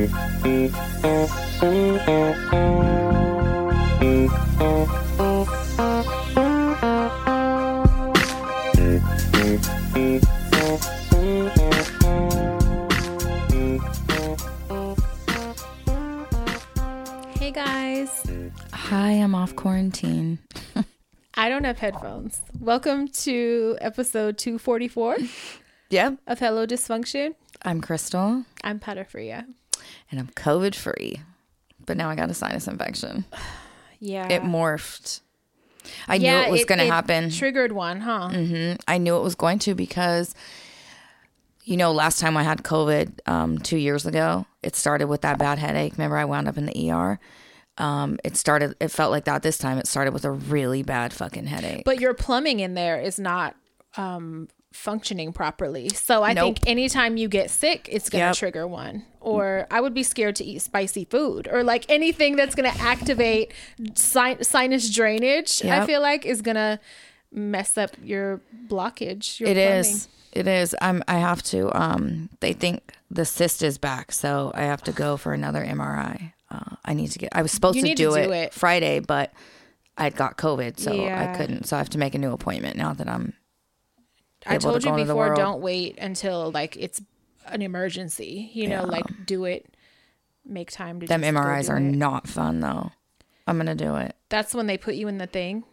Hey guys, Hi, I'm off quarantine. I don't have headphones. Welcome to episode 244 yeah. of Hello Dysfunction. I'm Crystal I'm Patafria. And I'm COVID free. But now I got a sinus infection. Yeah. It morphed. I yeah, knew it was going to happen. Triggered one, huh? I knew it was going to because, you know, last time I had COVID um, two years ago, it started with that bad headache. Remember, I wound up in the ER. Um, it started. It felt like that this time. It started with a really bad fucking headache. But your plumbing in there is not um, functioning properly. So I Nope. think anytime you get sick, it's going to Yep. trigger one. Or I would be scared to eat spicy food or like anything that's going to activate sin- sinus drainage. I feel like is going to mess up your blockage. Your It plumbing. is. It is. I'm. I have to. Um. They think the cyst is back, so I have to go for another MRI. Uh, I need to get. I was supposed to need to do, do it, it. Friday, but I got COVID, so Yeah. I couldn't. So I have to make a new appointment now that I'm. I to told go you before, don't wait until like it's an emergency. You know, like do it. Make time to. Them MRIs are it. not fun though. I'm gonna do it. That's when they put you in the thing.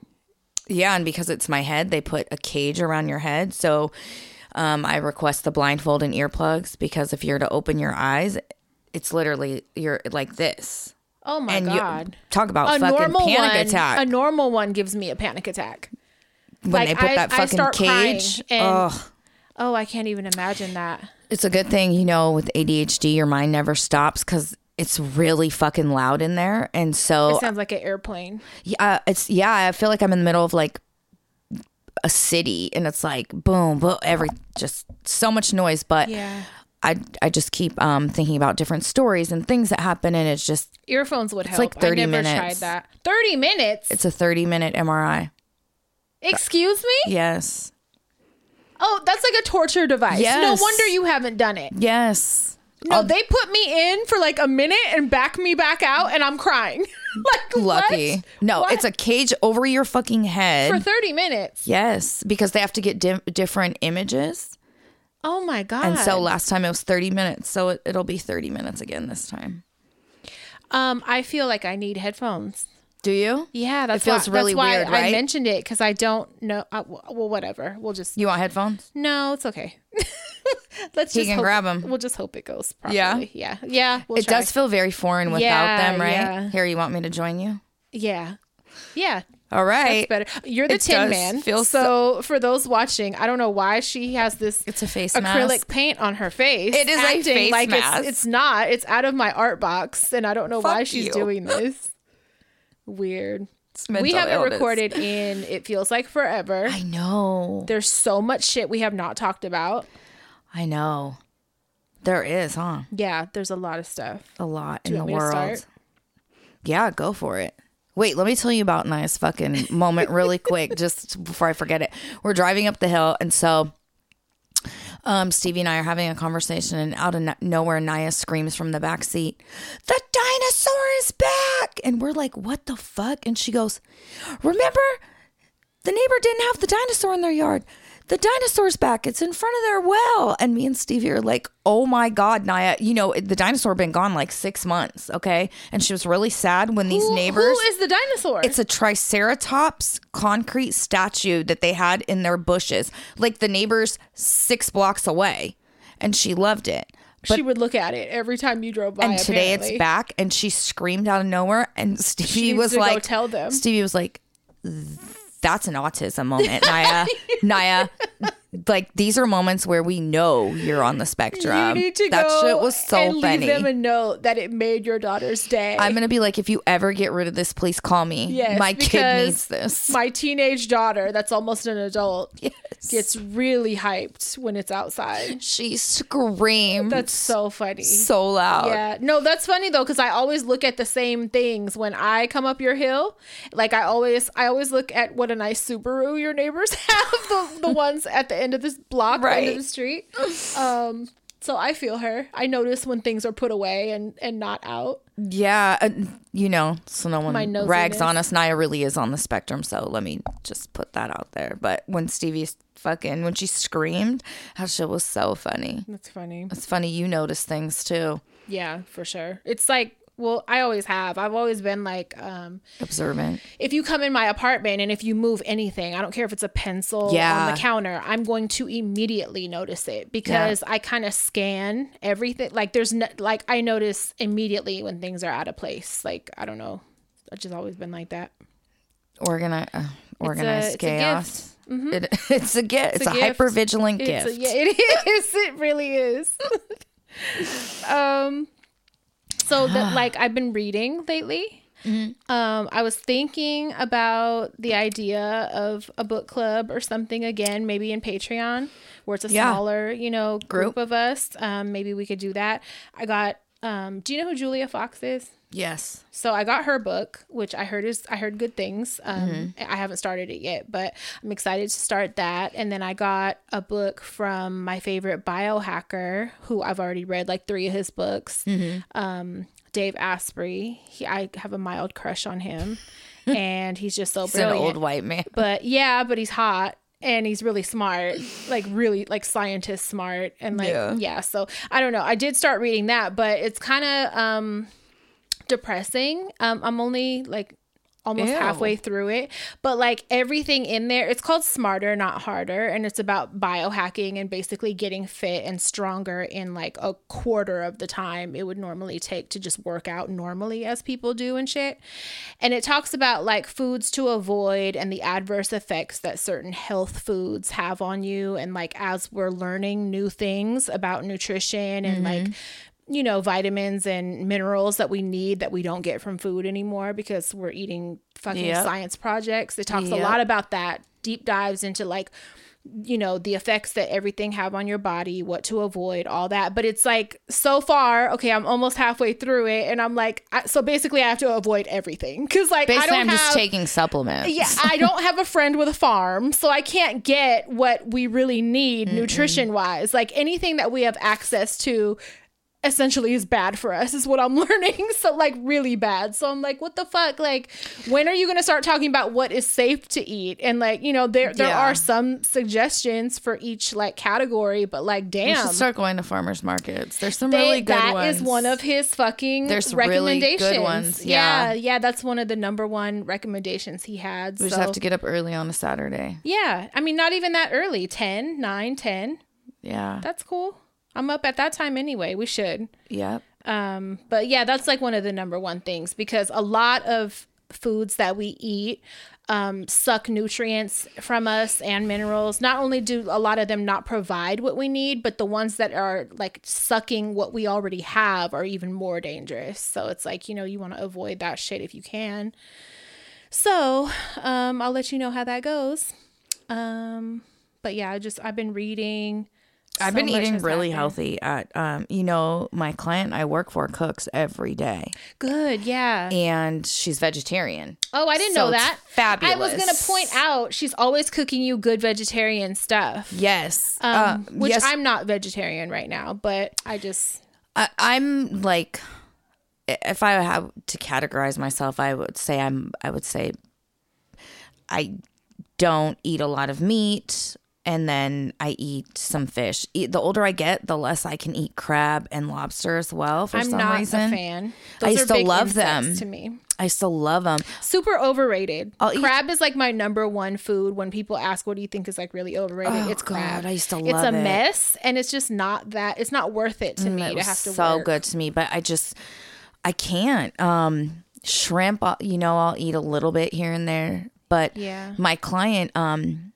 Yeah, and because it's my head, they put a cage around your head. So um, I request the blindfold and earplugs because if you're to open your eyes, it's literally you're like this. Oh my and god. you talk about a fucking panic one, attack A normal one gives me a panic attack. When like, they put I- that fucking cage. and- Oh, I can't even imagine that. It's a good thing, you know, with ADHD, your mind never stops because it's really fucking loud in there, and so It sounds like an airplane. yeah, it's yeah. I feel like I'm in the middle of like a city, and it's like boom, boom, every just so much noise. But Yeah. I I just keep um thinking about different stories and things that happen, and it's just Earphones would help. like 30 I never minutes. tried that. 30 minutes? it's a 30 minute MRI. Excuse me? Yes, Oh, that's like a torture device. Yes. No wonder you haven't done it. yes. No, they put me in for like a minute and back me back out, and I'm crying. like Lucky. what? No, What? it's a cage over your fucking head. for 30 minutes. yes, because they have to get di- different images. Oh my god. And so last time it was 30 minutes. So it, it'll be 30 minutes again this time. um, I feel like I need headphones. Do you? Yeah, that's it feels why, really that's why weird, I right? mentioned it because I don't know. Uh, well, whatever. We'll just You want headphones? no. It's okay. Let's He just can hope, grab 'em. We'll just hope it goes properly. Yeah? yeah, yeah. We'll it try. does feel very foreign without Yeah, them, right? yeah. Here, you want me to join you? Yeah, yeah. All right. That's better. You're the It Tin Man. feel so, for those watching, I don't know why she has this. It's a face acrylic mask. paint on her face. It is a face like mask. It's, it's not. It's out of my art box, and I don't know why she's you. doing this. Weird. It's We haven't illness. recorded in it feels like forever. I know. There's so much shit we have not talked about. I know. There is, huh? Yeah, there's a lot of stuff. A lot you in the want me to world. Yeah, go for it. Wait, let me tell you about nice fucking moment really quick, just before I forget it. We're driving up the hill, and so um, Stevie and I are having a conversation, and out of no- nowhere, Naya screams from the back seat, "The dinosaur is back!" And we're like, "What the fuck?" And she goes, "Remember, the neighbor didn't have the dinosaur in their yard." The dinosaur's back. It's in front of their well. And me and Stevie are like, oh my God, Naya. You know, the dinosaur been gone like six months. Okay. And she was really sad when these Who- neighbors. Who is the dinosaur? It's a triceratops concrete statue that they had in their bushes, like the neighbors six blocks away. And she loved it. she would look at it every time you drove by. And today apparently. it's back, and she screamed out of nowhere. And Stevie was like, tell them. Stevie was like, that's an autism moment, Naya. Naya, like these are moments where we know you're on the spectrum. You need to that go shit was so and funny. leave them a note that it made your daughter's day. I'm gonna be like, if you ever get rid of this, please call me. Yes, My kid needs this. My teenage daughter, that's almost an adult, Yes. gets really hyped when it's outside. She screams. That's so funny. so loud. Yeah. No, that's funny though, because I always look at the same things when I come up your hill. Like I always, I always look at what a nice Subaru your neighbors have, the, the ones at the end of this block, the end of the street. Um, So I feel her. I notice when things are put away and and not out. Yeah, uh, you know, so no one rags on us. Naya really is on the spectrum, so let me just put that out there. But when Stevie fucking when she screamed, that shit was so funny. That's funny. It's funny you notice things too. Yeah, for sure. It's like well, I always have. I've always been like, um, Observant. if you come in my apartment and if you move anything, I don't care if it's a pencil Yeah. on the counter, I'm going to immediately notice it because I kind of scan everything. Like there's no, like I notice immediately when things are out of place. Like I don't know, I've just always been like that. Organi- uh, organized it's a chaos. It, it's a gift. It's, a a, hyper vigilant It's gift. a, yeah, it is. It really is. um, so that like I've been reading lately. Mm-hmm. Um, I was thinking about the idea of a book club or something again, maybe in Patreon, where it's a Yeah. smaller, you know, group, Group. of us. Um, maybe we could do that. I got. Um, do you know who Julia Fox is? Yes. So I got her book, which I heard is I heard good things. Um, Mm-hmm. I haven't started it yet, but I'm excited to start that. And then I got a book from my favorite biohacker, who I've already read like three of his books. Mm-hmm. Um, Dave Asprey. He, I have a mild crush on him, and he's just so It's an old white man. but yeah, but he's hot and he's really smart, like really like scientist smart and like yeah. Yeah. So I don't know. I did start reading that, but it's kind of um depressing. Um, I'm only like almost Ew. halfway through it, but like everything in there, it's called Smarter Not Harder, and it's about biohacking and basically getting fit and stronger in like a quarter of the time it would normally take to just work out normally as people do and shit. And it talks about like foods to avoid and the adverse effects that certain health foods have on you, and like as we're learning new things about nutrition and like mm-hmm. You know, vitamins and minerals that we need that we don't get from food anymore because we're eating fucking Yep. science projects. It talks a lot about that, deep dives into like, you know, the effects that everything have on your body, what to avoid, all that. But it's like so far, okay, I'm almost halfway through it, and I'm like, I, so basically, I have to avoid everything because like I Basically, don't I'm have, just taking supplements. yeah, I don't have a friend with a farm, so I can't get what we really need nutrition wise. Like anything that we have access to essentially is bad for us is what I'm learning. So like really bad. So I'm like, what the fuck? Like when are you gonna start talking about what is safe to eat? And like, you know, there there Yeah. are some suggestions for each like category, but like You damn. should start going to farmers markets. There's some They- really good that ones. is one of his fucking There's really good recommendations. ones, yeah, yeah. yeah, that's one of the number one recommendations he had. We just have to get up early on a Saturday. Yeah. I mean, not even that early 10, 9, 10. Yeah. That's cool. I'm up at that time anyway. We should. Yep. Um, but yeah, that's like one of the number one things because a lot of foods that we eat um, suck nutrients from us and minerals. Not only do a lot of them not provide what we need, but the ones that are like sucking what we already have are even more dangerous. So it's like, you know, you want to avoid that shit if you can. So um, I'll let you know how that goes. Um, but yeah, I just, I've been reading. I've So been eating really happened. healthy. At um, you know, my client I work for cooks every day, Good, yeah. and she's vegetarian. Oh, I didn't So know that. fabulous. I was gonna point out she's always cooking you good vegetarian stuff. Yes, Um, uh, which yes, I'm not vegetarian right now, but I just I, I'm like, if I have to categorize myself, I would say I'm. I would say I don't eat a lot of meat, and then I eat some fish. The older I get, the less I can eat crab and lobster as well. For I'm some not reason, a fan. I are still love them. To me, I still love them. super overrated. I'll eat- crab is like my number one food. When people ask, "What do you think is like really overrated?" it's crab. Oh, God, I used to love it. It's a it. mess, and it's just not that. It's not worth it to me It to have to so work. good to me, but I just I can't. Um, shrimp, you know, I'll eat a little bit here and there, but Yeah. my client, um,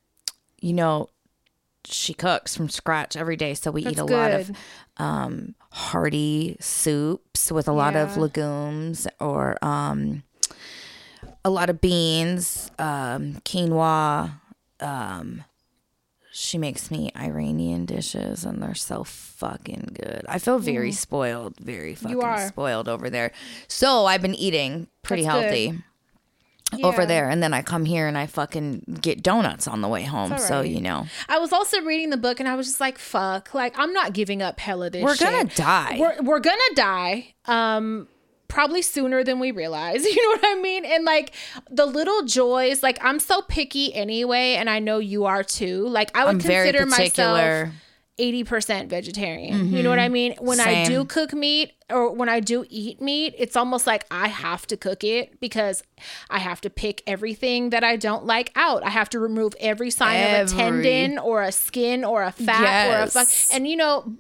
you know, she cooks from scratch every day, so we eat That's a lot of um hearty soups with a lot of legumes or um a lot of beans, um, quinoa. Um, she makes me Iranian dishes, and they're so fucking good. I feel very spoiled, very fucking spoiled over there. So I've been eating pretty That's healthy. good. Over there. And then I come here and I fucking get donuts on the way home. So, you know, I was also reading the book and I was just like, fuck, like I'm not giving up hella this we're going to die. We're, we're gonna die. Um, probably sooner than we realize. You know what I mean? And like the little joys, like I'm so picky anyway, and I know you are too. Like I would I'm consider myself 80% vegetarian. You know what I mean? When I do cook meat or when I do eat meat, it's almost like I have to cook it because I have to pick everything that I don't like out. I have to remove every sign of a tendon or a skin or a fat or a fuck. And you know,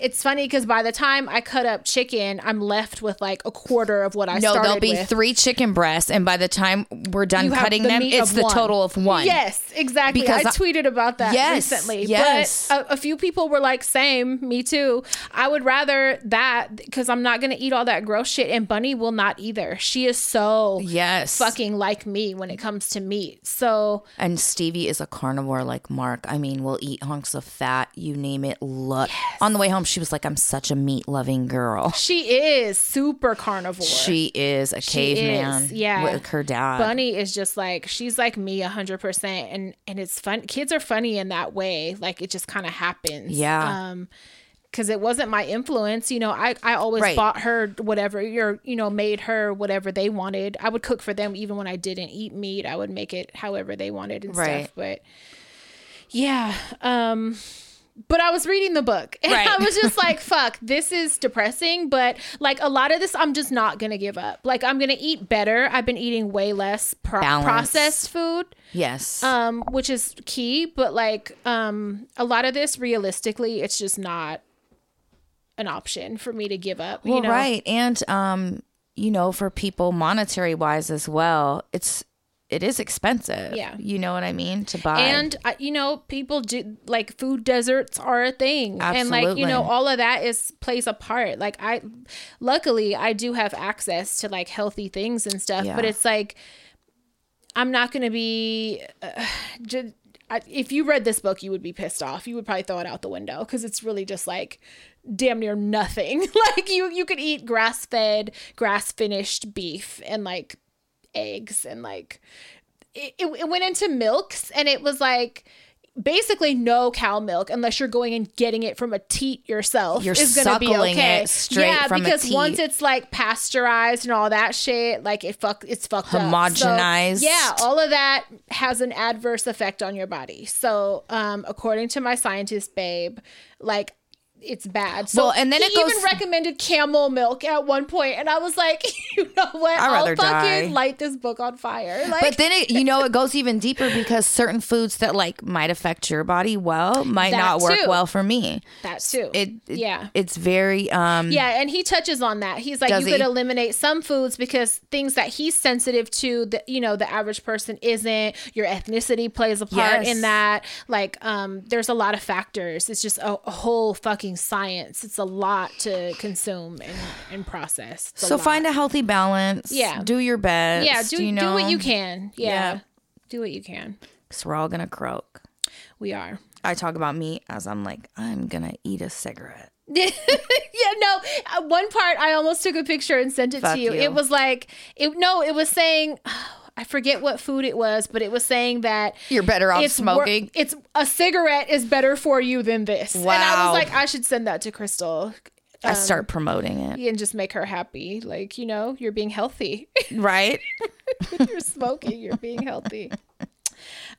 it's funny because by the time I cut up chicken, I'm left with like a quarter of what I no, there'll be with. three chicken breasts. And by the time we're done You cutting the them, it's the one. total of one. Yes, exactly. Because I I- tweeted about that Yes, recently. yes. But a, a few people were like, "Same, me too." I would rather that because I'm not gonna eat all that gross shit, and Bunny will not either. She is so Yes. fucking like me when it comes to meat. So And Stevie is a carnivore like Mark. I mean, we'll eat hunks of fat, you name it. Lo- On the way home, she was like, I'm such a meat loving girl. she is super carnivore. She is a caveman is, yeah. with her dad. Bunny is just like she's like me a hundred percent, and and it's fun. Kids are funny in that way. Like it just kind of happens. Yeah. Um, because it wasn't my influence. You know, I I always Right. bought her whatever or you know made her whatever they wanted. I would cook for them even when I didn't eat meat. I would make it however they wanted and Right. stuff. But yeah. Um. But I was reading the book and Right. I was just like, fuck, this is depressing. But like a lot of this, I'm just not going to give up. Like, I'm going to eat better. I've been eating way less pro- processed food, yes. um, which is key. But like, um, a lot of this, realistically, it's just not an option for me to give up. well, you know? right. And, um, you know, for people monetary wise as well, it's, it is expensive. Yeah. You know what I mean? To buy. And uh, you know, people do like food deserts are a thing, and like you know, all of that is plays a part. Like I, luckily, I do have access to like healthy things and stuff, but it's like I'm not gonna be. Uh, just, I, if you read this book, you would be pissed off. You would probably throw it out the window because it's really just like damn near nothing. like you, you could eat grass fed, grass finished beef and like eggs and like it, it, went into milks and it was like basically no cow milk unless you're going and getting it from a teat yourself You're is gonna be suckling okay. it straight yeah, from a because teat. once it's like pasteurized and all that shit, like it fuck it's fucked up. So, Homogenized. yeah, all of that has an adverse effect on your body. So, um, according to my scientist babe, like it's bad. So Well, and then he it goes- even recommended camel milk at one point, and I was like, you know what? I'd I'll fucking die. light this book on fire. Like, But then it, you know, it goes even deeper because certain foods that like might affect your body well might That not work too. well for me. that too. It, it- yeah. it's very um Yeah, and he touches on that. He's like, you he? could eliminate some foods because things that he's sensitive to, that you know, the average person isn't. Your ethnicity plays a part Yes. in that. Like, um, there's a lot of factors. It's just a, a whole fucking science. It's a lot to consume and, and process. It's So lot. find a healthy balance. Yeah. Do your best. yeah, do you know? do what you can. Yeah, Yeah. do what you can. Because we're all gonna croak. We are. I talk about meat as I'm like, I'm gonna eat a cigarette. yeah, no. uh, One part I almost took a picture and sent it Fuck to you. you. It was like it. No, it was saying. I forget what food it was, but it was saying that You're better off it's wor- smoking. it's a cigarette is better for you than this. Wow. And I was like, I should send that to Crystal I Um, start promoting it. and just make her happy. Like, you know, you're being healthy. Right? you're smoking, you're being healthy.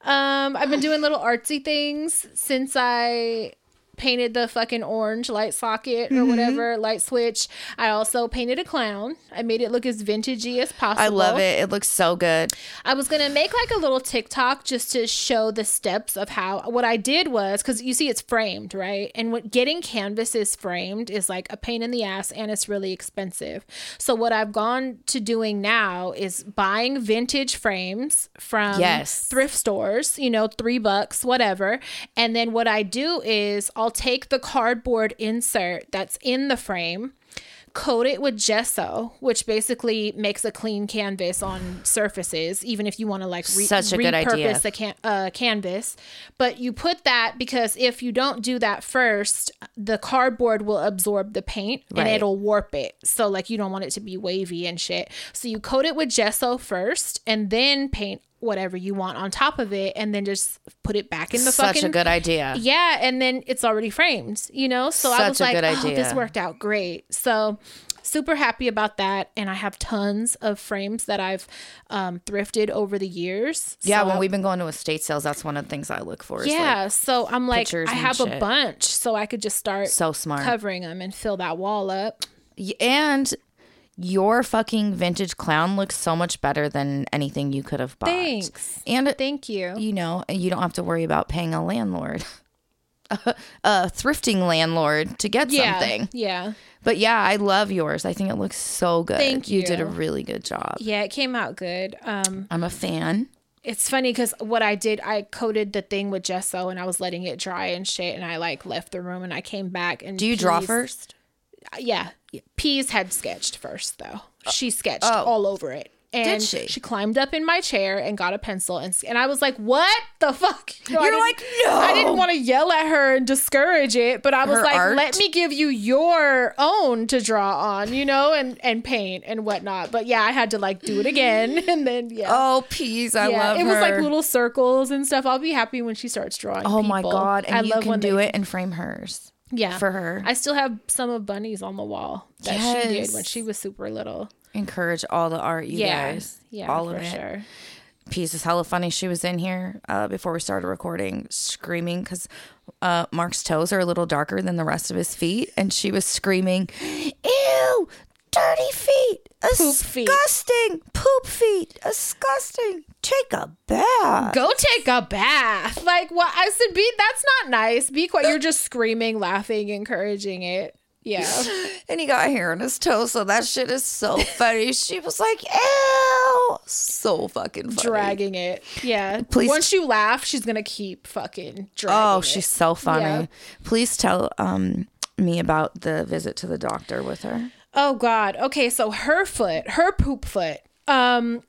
Um, I've been doing little artsy things since I painted the fucking orange light socket Mm-hmm. or whatever light switch. I also painted a clown. I made it look as vintagey as possible. I love it. It looks so good. I was gonna make like a little TikTok just to show the steps of how. What I did was because you see it's framed, right? And what getting canvases framed is like a pain in the ass, and it's really expensive. So what I've gone to doing now is buying vintage frames from Yes. thrift stores. You know, three bucks, whatever. And then what I do is I'll take the cardboard insert that's in the frame coat it with gesso, which basically makes a clean canvas on surfaces, even if you want to like re- Such a repurpose a can- uh, canvas. But you put that because if you don't do that first, the cardboard will absorb the paint and Right. it'll warp it. So like you don't want it to be wavy and shit. So you coat it with gesso first and then paint whatever you want on top of it and then just put it back in the fucking Such fucking a good idea. yeah, and then it's already framed, you know? So I was like, oh, this worked out great. So super happy about that. And I have tons of frames that I've um, thrifted over the years. Yeah, So when we've been going to estate sales, that's one of the things I look for. Yeah, so I'm like, I have a bunch, so I could just start so smart. covering them and fill that wall up. And your fucking vintage clown looks so much better than anything you could have bought. Thanks. And Thank you. you know, you don't have to worry about paying a landlord, a, a thrifting landlord to get Yeah. something. Yeah. But yeah, I love yours. I think it looks so good. Thank You You did a really good job. Yeah, it came out good. Um, I'm a fan. it's funny because what I did, I coated the thing with gesso and I was letting it dry and shit, and I like left the room and I came back and Do you draw first? Yeah, Peas had sketched first though. She sketched oh. all over it. And she? She climbed up in my chair and got a pencil and and I was like, "What the fuck?" You know, You're like, "No." I didn't want to yell at her and discourage it, but I was Her like, art? "Let me give you your own to draw on, you know, and and paint and whatnot." But yeah, I had to like do it again, and then yeah. Oh, peas. I yeah, love it was like little circles and stuff. I'll be happy when she starts drawing. Oh my god! And I you love can when do they- it and frame hers Yeah, for her. I still have some of Bunny's on the wall that she did when she was super little. Encourage all the art, you yeah, guys. yeah, all of it. sure. Peas is hella funny. She was in here uh, before we started recording, screaming because uh, Mark's toes are a little darker than the rest of his feet, and she was screaming, "Ew, dirty feet, feet. disgusting, poop feet, disgusting. Take a bath." Go take a bath. Like what I said, be that's not nice. Be quiet. You're just screaming, laughing, encouraging it. Yeah. And he got hair on his toe, so that shit is so funny. she was like, "Ew," so fucking funny. dragging it. Yeah. Please- Once you laugh, she's gonna keep fucking dragging. Oh, it. she's so funny. Yeah. Please tell um me about the visit to the doctor with her. Oh God. Okay, so her foot, her poop foot. Um,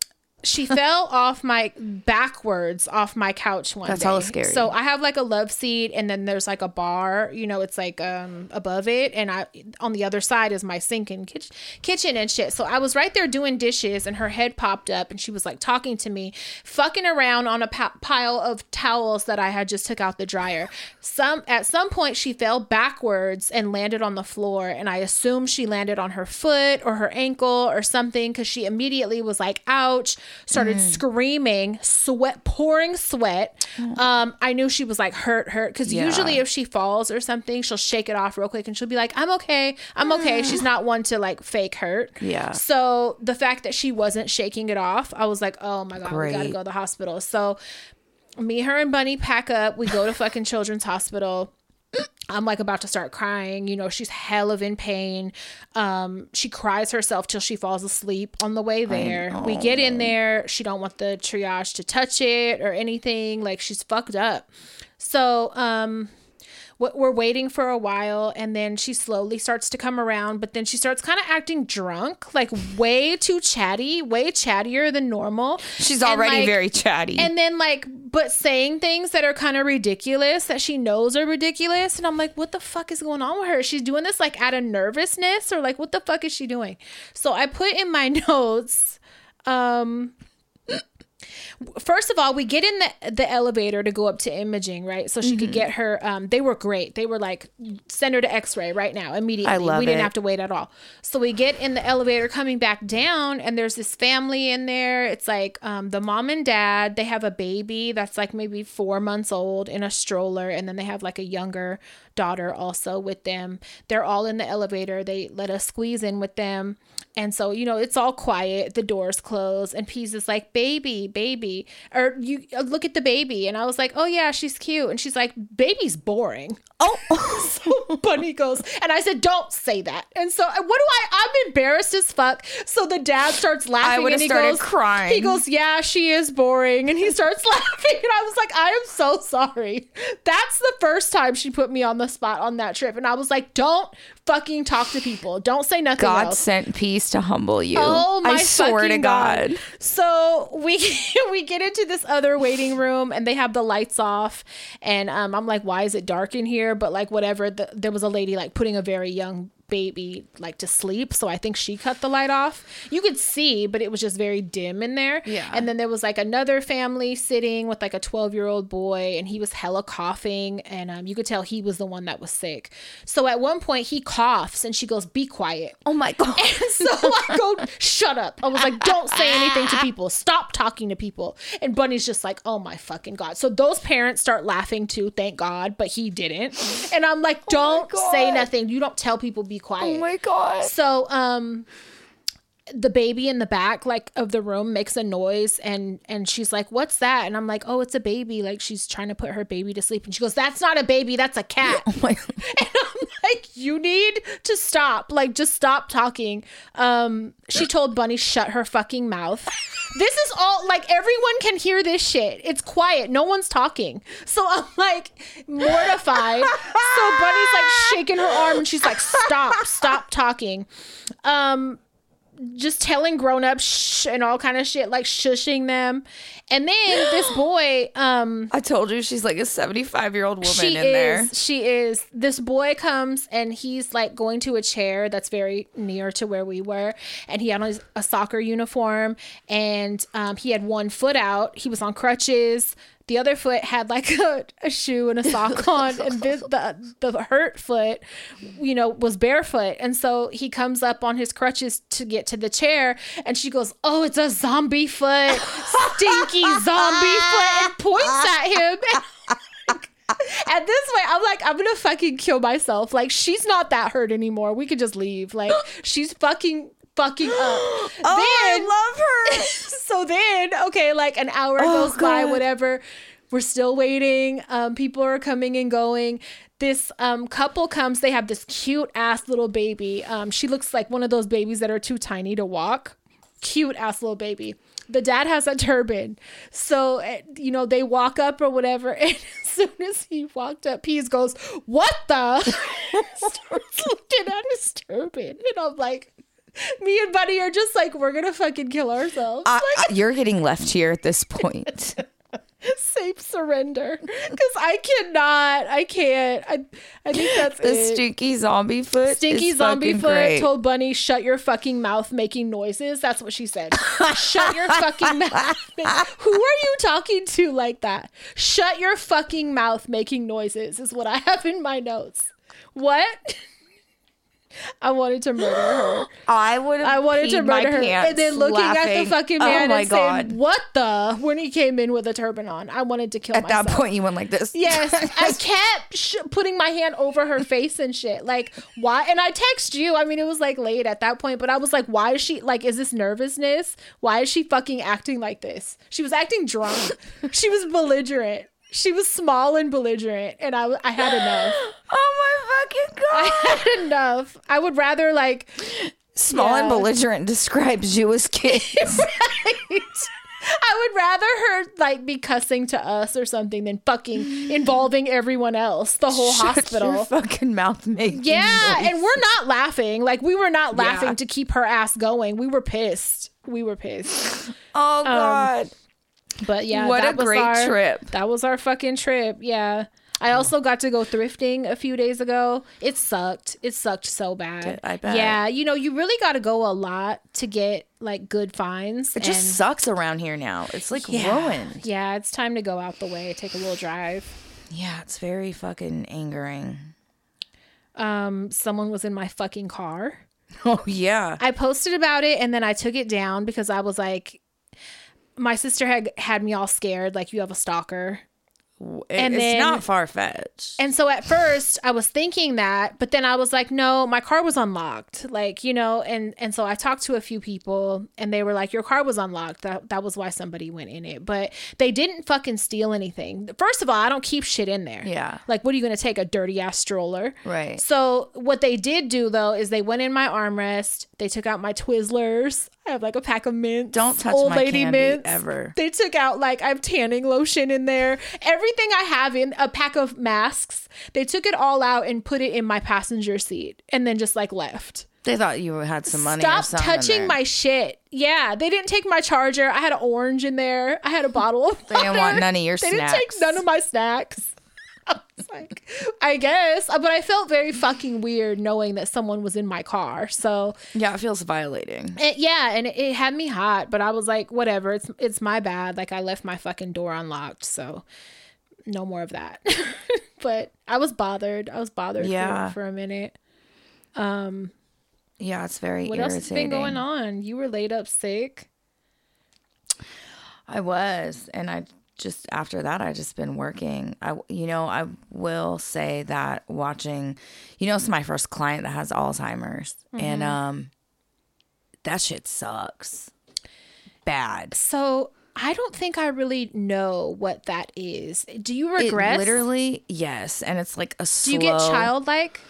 she fell off my backwards off my couch one That's day. hella scary. So I have like a love seat, and then there's like a bar. You know, it's like um above it, and I on the other side is my sink and kitchen, kitchen and shit. So I was right there doing dishes, and her head popped up, and she was like talking to me, fucking around on a pile of towels that I had just took out the dryer. Some at some point she fell backwards and landed on the floor, and I assume she landed on her foot or her ankle or something because she immediately was like, "Ouch!" Started screaming, sweat, pouring sweat. Um, I knew she was like hurt, hurt because Yeah. usually if she falls or something, she'll shake it off real quick and she'll be like, "I'm okay, I'm okay." She's not one to like fake hurt. Yeah. So the fact that she wasn't shaking it off, I was like, "Oh my god, we gotta go to the hospital." So me, her, and Bunny pack up. We go to fucking Children's Hospital. I'm like about to start crying. You know, she's hell of in pain. Um, she cries herself till she falls asleep on the way there. We get in there. She don't want the triage to touch it or anything. Like she's fucked up. So, um, we're waiting for a while and then she slowly starts to come around but then she starts kind of acting drunk like way too chatty way chattier than normal. She's already like, very chatty. and then like but saying things that are kind of ridiculous that she knows are ridiculous and i'm like what the fuck is going on with her? She's doing this like out of nervousness or like what the fuck is she doing? So i put in my notes um first of all we get in the the elevator to go up to imaging right? So she Mm-hmm. could get her um they were great. They were like send her to x-ray right now immediately. I love we didn't it. have to wait at all. So we get in the elevator coming back down and there's this family in there. It's like um the mom and dad they have a baby that's like maybe four months old in a stroller and then they have like a younger daughter also with them. They're all in the elevator. They let us squeeze in with them. And so, you know, it's all quiet. The doors close, and Peas is like, "Baby, baby," or you uh, look at the baby, and I was like, "Oh yeah, she's cute," and she's like, "Baby's boring." oh, So Bunny goes, and I said, "Don't say that." And so, uh, what do I? I'm embarrassed as fuck. So the dad starts laughing would've and he goes, crying. He goes, "Yeah, she is boring," and he starts laughing. And I was like, "I am so sorry." That's the first time she put me on the spot on that trip, and I was like, "Don't fucking talk to people. Don't say nothing God else." sent peace to humble you. Oh my I swear to fucking God. So we we get into this other waiting room and they have the lights off and um, I'm like, why is it dark in here? But like whatever. The, there was a lady like putting a very young baby like to sleep, so I think she cut the light off. You could see, but it was just very dim in there. Yeah. And then there was like another family sitting with like a 12 year old boy and he was hella coughing and um, you could tell he was the one that was sick. So at one point he coughs and she goes, "Be quiet." Oh my God. so I go, shut up. I was like, don't say anything to people. Stop talking to people. And Bunny's just like, oh my fucking God. So those parents start laughing too, thank God, but he didn't. And I'm like, don't say nothing. You don't tell people be quiet. Oh my God. So, um, the baby in the back like of the room makes a noise and and she's like what's that and i'm like oh it's a baby like she's trying to put her baby to sleep and she goes that's not a baby that's a cat Oh my and I'm like, you need to stop. Like, just stop talking. Um, she told Bunny, shut her fucking mouth. This is all like everyone can hear this shit. It's quiet. No one's talking. So I'm like mortified. so Bunny's like shaking her arm and she's like, stop, stop talking. Um, just telling grown-ups and all kind of shit, like shushing them. And then this boy, um, I told you she's like a 75 year old woman she in is there. she is this boy comes and he's like going to a chair that's very near to where we were. And he had on his, a soccer uniform and um, he had one foot out. He was on crutches. The other foot had like a, a shoe and a sock on and this, the the hurt foot you know was barefoot. And so he comes up on his crutches to get to the chair and she goes oh it's a zombie foot. Stinky zombie foot and points at him at this way, I'm like, I'm gonna fucking kill myself. Like, she's not that hurt anymore. We could just leave. Like, she's fucking fucking up. Oh, then, I love her. so then, okay, like an hour Oh, goes by, whatever. We're still waiting. Um, people are coming and going. This um couple comes. They have this cute ass little baby. Um, she looks like one of those babies that are too tiny to walk. Cute ass little baby. The dad has a turban, so eh, you know they walk up or whatever. And as soon as he walked up, he goes, "What the?" Starts looking at his turban, and I'm like, me and Bunny are just like, we're gonna fucking kill ourselves. I, I- you're getting left here at this point. Safe surrender, because I cannot, I can't. I, I think that's The it. stinky zombie foot. Stinky zombie foot great. told Bunny, "Shut your fucking mouth, making noises." That's what she said. Shut your fucking mouth. Who are you talking to like that? Shut your fucking mouth, making noises is what I have in my notes. What? I wanted to murder her. I would have. I wanted to murder her. And then looking at the fucking Oh man my and God. saying, "What the?" when he came in with a turban on. I wanted to kill myself. At myself. that point, you went like this. Yes, I kept sh- putting my hand over her face and shit. Like, why? And I text you. I mean, it was like late at that point, but I was like, why is she like, is this nervousness? Why is she fucking acting like this? She was acting drunk. she was belligerent. She was small and belligerent, and I, I had enough. Oh my fucking god! I had enough. I would rather like Small and belligerent describes you as kids. I would rather her like be cussing to us or something than fucking involving everyone else, the whole Shut hospital. your fucking mouth, making Yeah, noise. and we're not laughing. Like we were not laughing Yeah. to keep her ass going. We were pissed. We were pissed. oh um, god, But yeah, What that a was great our- trip. That was our fucking trip. Yeah. I also got to go thrifting a few days ago. It sucked. It sucked so bad. I bet. Yeah, you know, you really got to go a lot to get like good finds. it just sucks around here now. It's like ruined. Yeah, it's time to go out the way, take a little drive. Yeah, it's very fucking angering. Um, someone was in my fucking car. Oh yeah. I posted about it and then I took it down because I was like, my sister had had me all scared, like you have a stalker. And it's then- not far fetched. And so at first I was thinking that, but then I was like, no, my car was unlocked. Like, you know, and and so I talked to a few people and they were like, Your car was unlocked. That that was why somebody went in it. But they didn't fucking steal anything. First of all, I don't keep shit in there. Yeah. Like, what are you gonna take? A dirty ass stroller? Right. So what they did do though is they went in my armrest, they took out my Twizzlers. I have like a pack of mints. Don't touch old my lady candy mints. ever. They took out like I have tanning lotion in there. Everything I have in a pack of masks. They took it all out and put it in my passenger seat and then just like left. They thought you had some money. or Stop touching my shit. Yeah, they didn't take my charger. I had an orange in there. I had a bottle of They didn't want none of your They didn't take none of my snacks. I like, I guess, but I felt very fucking weird knowing that someone was in my car. So Yeah, it feels violating. it, yeah, and it, it had me hot, but I was like, whatever, it's it's my bad. Like I left my fucking door unlocked, so no more of that. but I was bothered. I was bothered Yeah. for, for a minute. Um. Yeah, it's very What else has been going on? You were laid up sick. I was, and I just after that I just been working. I you know I will say that watching, you know, it's my first client that has Alzheimer's, and Mm-hmm. um, that shit sucks, bad. So I don't think I really know what that is. Do you It regress? literally, yes, and it's like a slow, Do you get childlike?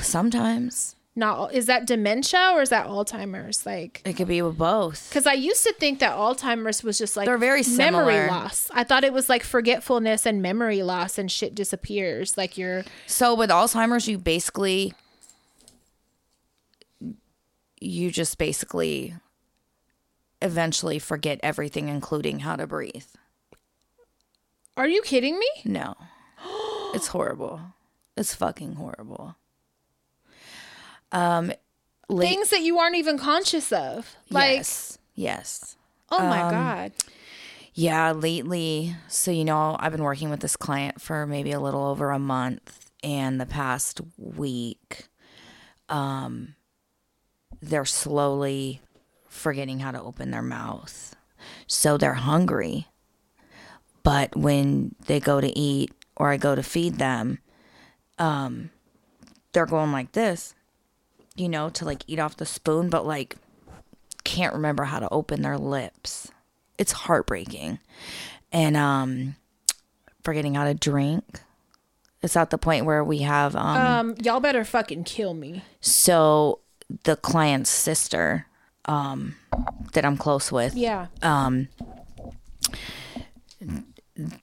Sometimes Not is that dementia or is that Alzheimer's? Like it could be with both. Because I used to think that Alzheimer's was just like They're very memory similar. loss. I thought it was like forgetfulness and memory loss and shit disappears. Like you're So with Alzheimer's, you basically, you just basically eventually forget everything, including how to breathe. Are you kidding me? No, it's horrible. It's fucking horrible. Um, late, Things that you aren't even conscious of. Like, yes, yes, oh my Um, God. yeah. Lately, so you know, I've been working with this client for maybe a little over a month, and the past week, um, they're slowly forgetting how to open their mouth. So they're hungry. But when they go to eat or I go to feed them, um, they're going like this, you know, to like eat off the spoon, but like can't remember how to open their lips. It's heartbreaking. And um forgetting how to drink. It's at the point where we have um Um, y'all better fucking kill me. so the client's sister um that I'm close with Yeah. um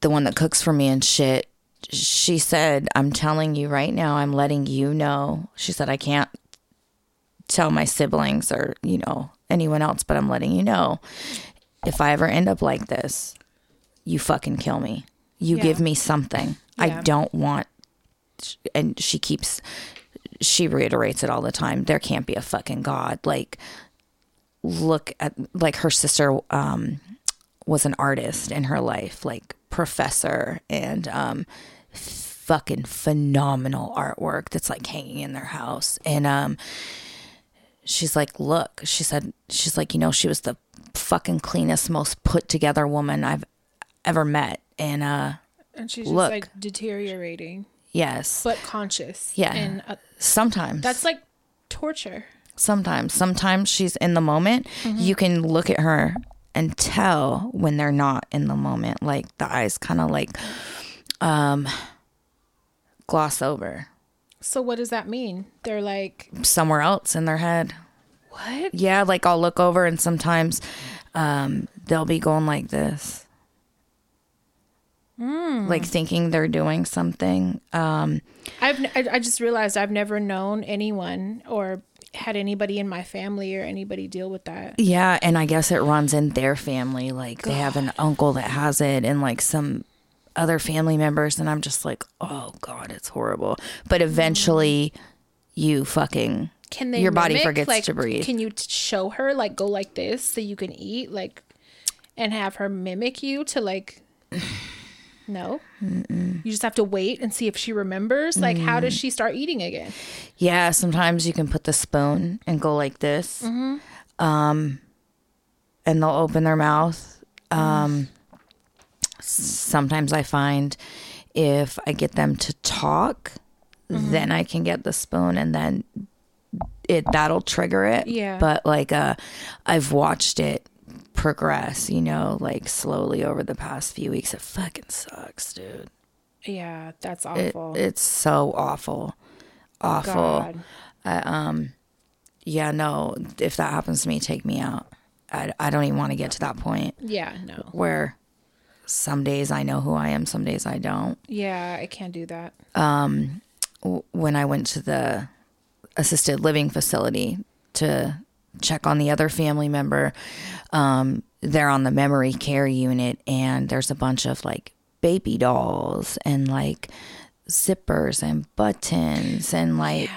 the one that cooks for me and shit she said i'm telling you right now i'm letting you know she said i can't tell my siblings or you know anyone else but i'm letting you know if i ever end up like this you fucking kill me. You Yeah. give me something. I don't want and she keeps she reiterates it all the time there can't be a fucking god. Like look at like her sister um was an artist in her life like professor and um fucking phenomenal artwork that's like hanging in their house. And um she's like look she said she's like you know she was the fucking cleanest most put together woman i've ever met and uh And she's just Look. like deteriorating, yes but conscious. Yeah. And uh, sometimes that's like torture. sometimes sometimes she's in the moment Mm-hmm. you can look at her and tell when they're not in the moment like the eyes kind of like um gloss over So what does that mean? They're like, somewhere else in their head what? yeah like i'll look over and sometimes um they'll be going like this Hmm. like thinking they're doing something um I've I, I just realized I've never known anyone or had anybody in my family or anybody deal with that. Yeah, and I guess it runs in their family. Like they have an uncle that has it, and like some other family members, and I'm just like, oh god, it's horrible. But eventually, you fucking Can they your body mimic? forgets like, to breathe. Can you show her like go like this so you can eat like and have her mimic you to like no you just have to wait and see if she remembers like how Mm. does she start eating again yeah. Sometimes you can put the spoon and go like this, um, and they'll open their mouth. Um, sometimes I find if I get them to talk, then I can get the spoon and then it that'll trigger it. Yeah. But like uh I've watched it progress, you know, like slowly over the past few weeks. It fucking sucks, dude. Yeah, that's It, awful. it's so awful. Awful. God. Yeah, no, if that happens to me, take me out. I, I don't even want to get to that point Yeah, no. where some days I know who I am, some days I don't. Yeah, I can't do that. w- when I went to the assisted living facility to check on the other family member, um, they're on the memory care unit, and there's a bunch of like baby dolls and like zippers and buttons and like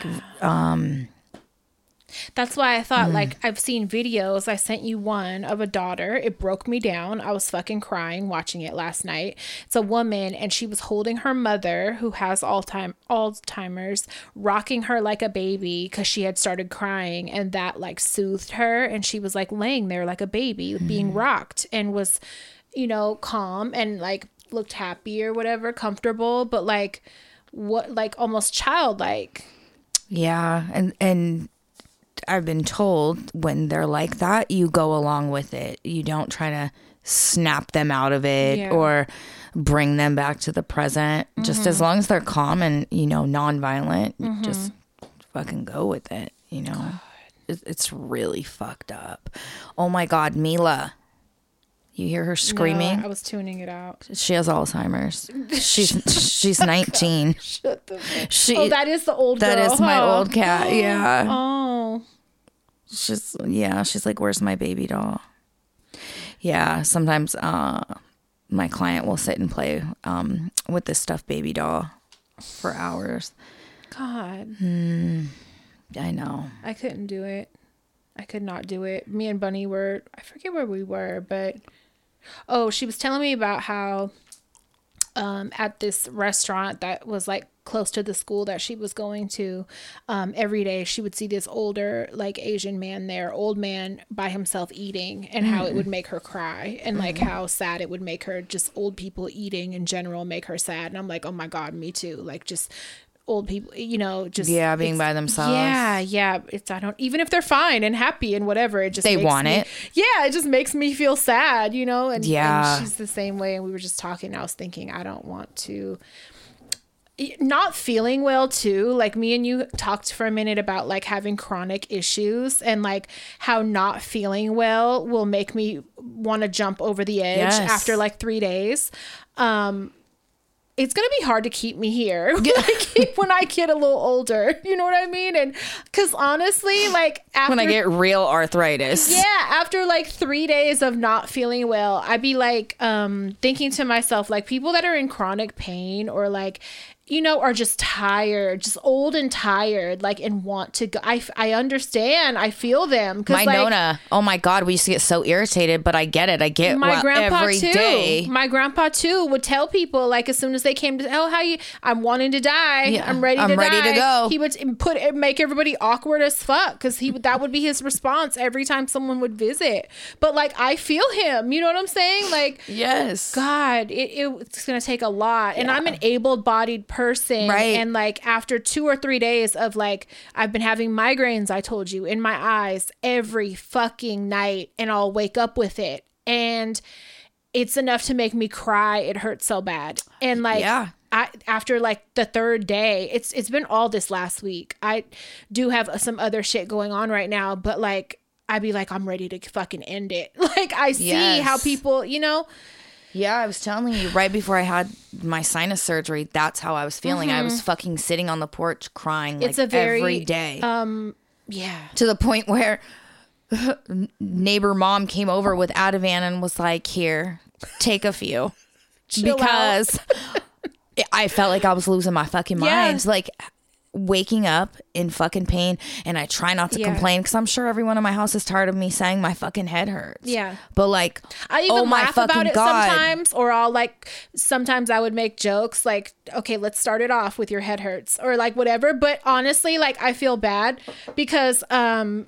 That's why I thought, Mm. like, I've seen videos. I sent you one of a daughter. It broke me down. I was fucking crying watching it last night. It's a woman, and she was holding her mother, who has all Alzheimer, Alzheimer's, rocking her like a baby because she had started crying, and that like soothed her. And she was like laying there like a baby, being Mm-hmm. rocked, and was, you know, calm and like looked happy or whatever, comfortable, but like, what, like almost childlike. Yeah, and and I've been told when they're like that, you go along with it. You don't try to snap them out of it Yeah. or bring them back to the present. Just as mm-hmm. long as they're calm and you know nonviolent, you just fucking go with it. You know, It- it's really fucked up. Oh my god, Mila. You hear her screaming? No, I was tuning it out. she has Alzheimer's. She's she's 19. Shut the fuck. She Oh, that is the old that girl, is my old cat. Yeah. Oh, she's yeah she's like where's my baby doll yeah sometimes uh my client will sit and play um with this stuffed baby doll for hours God. i know I couldn't do it. I could not do it. Me and Bunny were, I forget where we were, but oh, she was telling me about how um, at this restaurant that was like close to the school that she was going to, um, every day she would see this older, like Asian man there, old man by himself eating, and how it would make her cry, and like how sad it would make her. Just old people eating in general make her sad. And I'm like, oh my God, me too. Like just old people, you know, just Yeah, being by themselves. Yeah, yeah. It's I don't even if they're fine and happy and whatever. It just They want me- it. Yeah, it just makes me feel sad, you know. And Yeah. and she's the same way. And we were just talking. I was thinking I don't want to. Not feeling well too. Like me and you talked for a minute about like having chronic issues and like how not feeling well will make me want to jump over the edge Yes. after like three days. Um, it's gonna be hard to keep me here when, I get, when I get a little older. You know what I mean? And because honestly, like after when i get real arthritis yeah, after like three days of not feeling well, I'd be like um thinking to myself, like people that are in chronic pain or like you know, are just tired, just old and tired, like, and want to go. I, I understand. I feel them. My like, nona oh my god we used to get so irritated but i get it i get my well, grandpa every too. day. My grandpa too would tell people like as soon as they came to oh how you I'm wanting to die Yeah, I'm ready I'm to ready to go. He would put make everybody awkward as fuck because he would that would be his response every time someone would visit. But like I feel him, you know what I'm saying? Like yes God, it, it's gonna take a lot, and I'm an able-bodied person, Right. And like after two or three days of like, I've been having migraines. I told you in my eyes every fucking night, and I'll wake up with it, and it's enough to make me cry. It hurts so bad, and like, Yeah. I after like the third day, it's it's been all this last week. I do have some other shit going on right now, but like. I'd be like, I'm ready to fucking end it. Like, I see how people, you know, Yeah, I was telling you right before I had my sinus surgery, that's how I was feeling. I was fucking sitting on the porch crying like Mm-hmm. It's a very, every day. yeah. to the point where neighbor mom came over with Ativan and was like, "Here, take a few." Because I felt like I was losing my fucking mind. Yeah. Like waking up in fucking pain and I try not to Yeah. complain because I'm sure everyone in my house is tired of me saying my fucking head hurts. Yeah. But like, I even oh my laugh about it God. sometimes, or I'll like sometimes I would make jokes like, okay, let's start it off with your head hurts or like whatever. But honestly, like I feel bad because um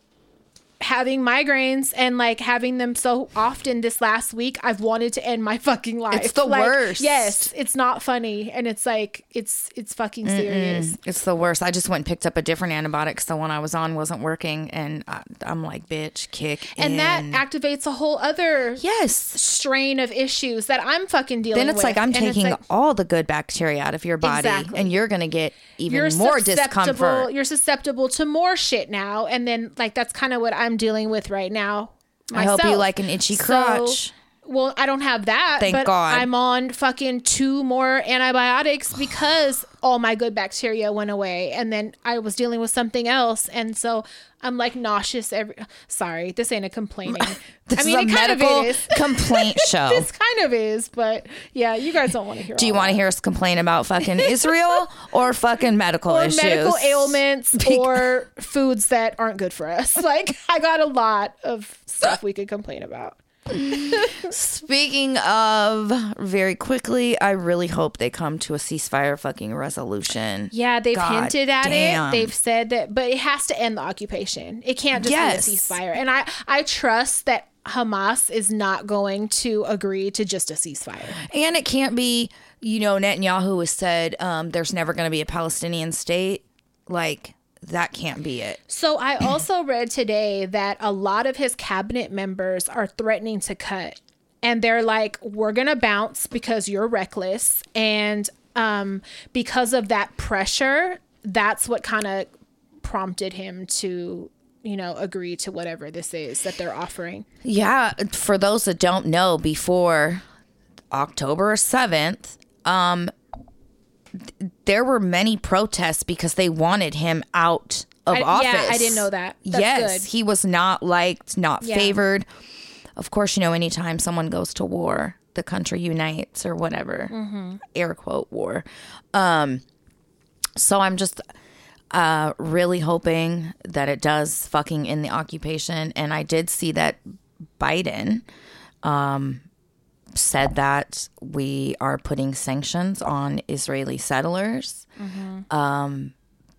having migraines and like having them so often this last week i've wanted to end my fucking life It's the Like, worst. yes it's not funny and it's like it's it's fucking serious It's the worst. I just went and picked up a different antibiotic 'cause the one I was on wasn't working, and I, I'm like, bitch, kick. and that activates a whole other yes. strain of issues that i'm fucking dealing with. Then it's with like I'm And taking like, all the good bacteria out of your body, Exactly. and you're gonna get even you're more susceptible discomfort. you're susceptible to more shit now and then like that's kind of what i'm dealing with right now I hope you like an itchy So- crotch. Well i don't have that Thank but God. i'm on fucking two more antibiotics because all my good bacteria went away and then i was dealing with something else and so i'm like nauseous every sorry this ain't a complaining This i mean is a medical is complaint show. this kind of is but yeah you guys don't want to hear Do you want to hear us complain about fucking Israel or fucking medical or issues? medical ailments or foods that aren't good for us. Like I got a lot of stuff we could complain about. Speaking of, very quickly, I really hope they come to a ceasefire fucking resolution. Yeah, they've God hinted at damn. it. They've said that, but it has to end the occupation. It can't just Yes. be a ceasefire. And I, I trust that Hamas is not going to agree to just a ceasefire. And it can't be, you know, Netanyahu has said um, there's never going to be a Palestinian state. Like, that can't be it. So I also read today that a lot of his cabinet members are threatening to cut. And they're like, we're going to bounce because you're reckless. And um, because of that pressure, that's what kind of prompted him to, you know, agree to whatever this is that they're offering. Yeah, for those that don't know, before October 7th, um, there were many protests because they wanted him out of I- office. yeah, I didn't know that. That's yes, good. he was not liked, not Yeah. favored. Of course, you know, anytime someone goes to war, the country unites or whatever. Mm-hmm. Air quote war. Um, so I'm just uh, really hoping that it does fucking end the occupation. And I did see that Biden um, said that we are putting sanctions on Israeli settlers. Um,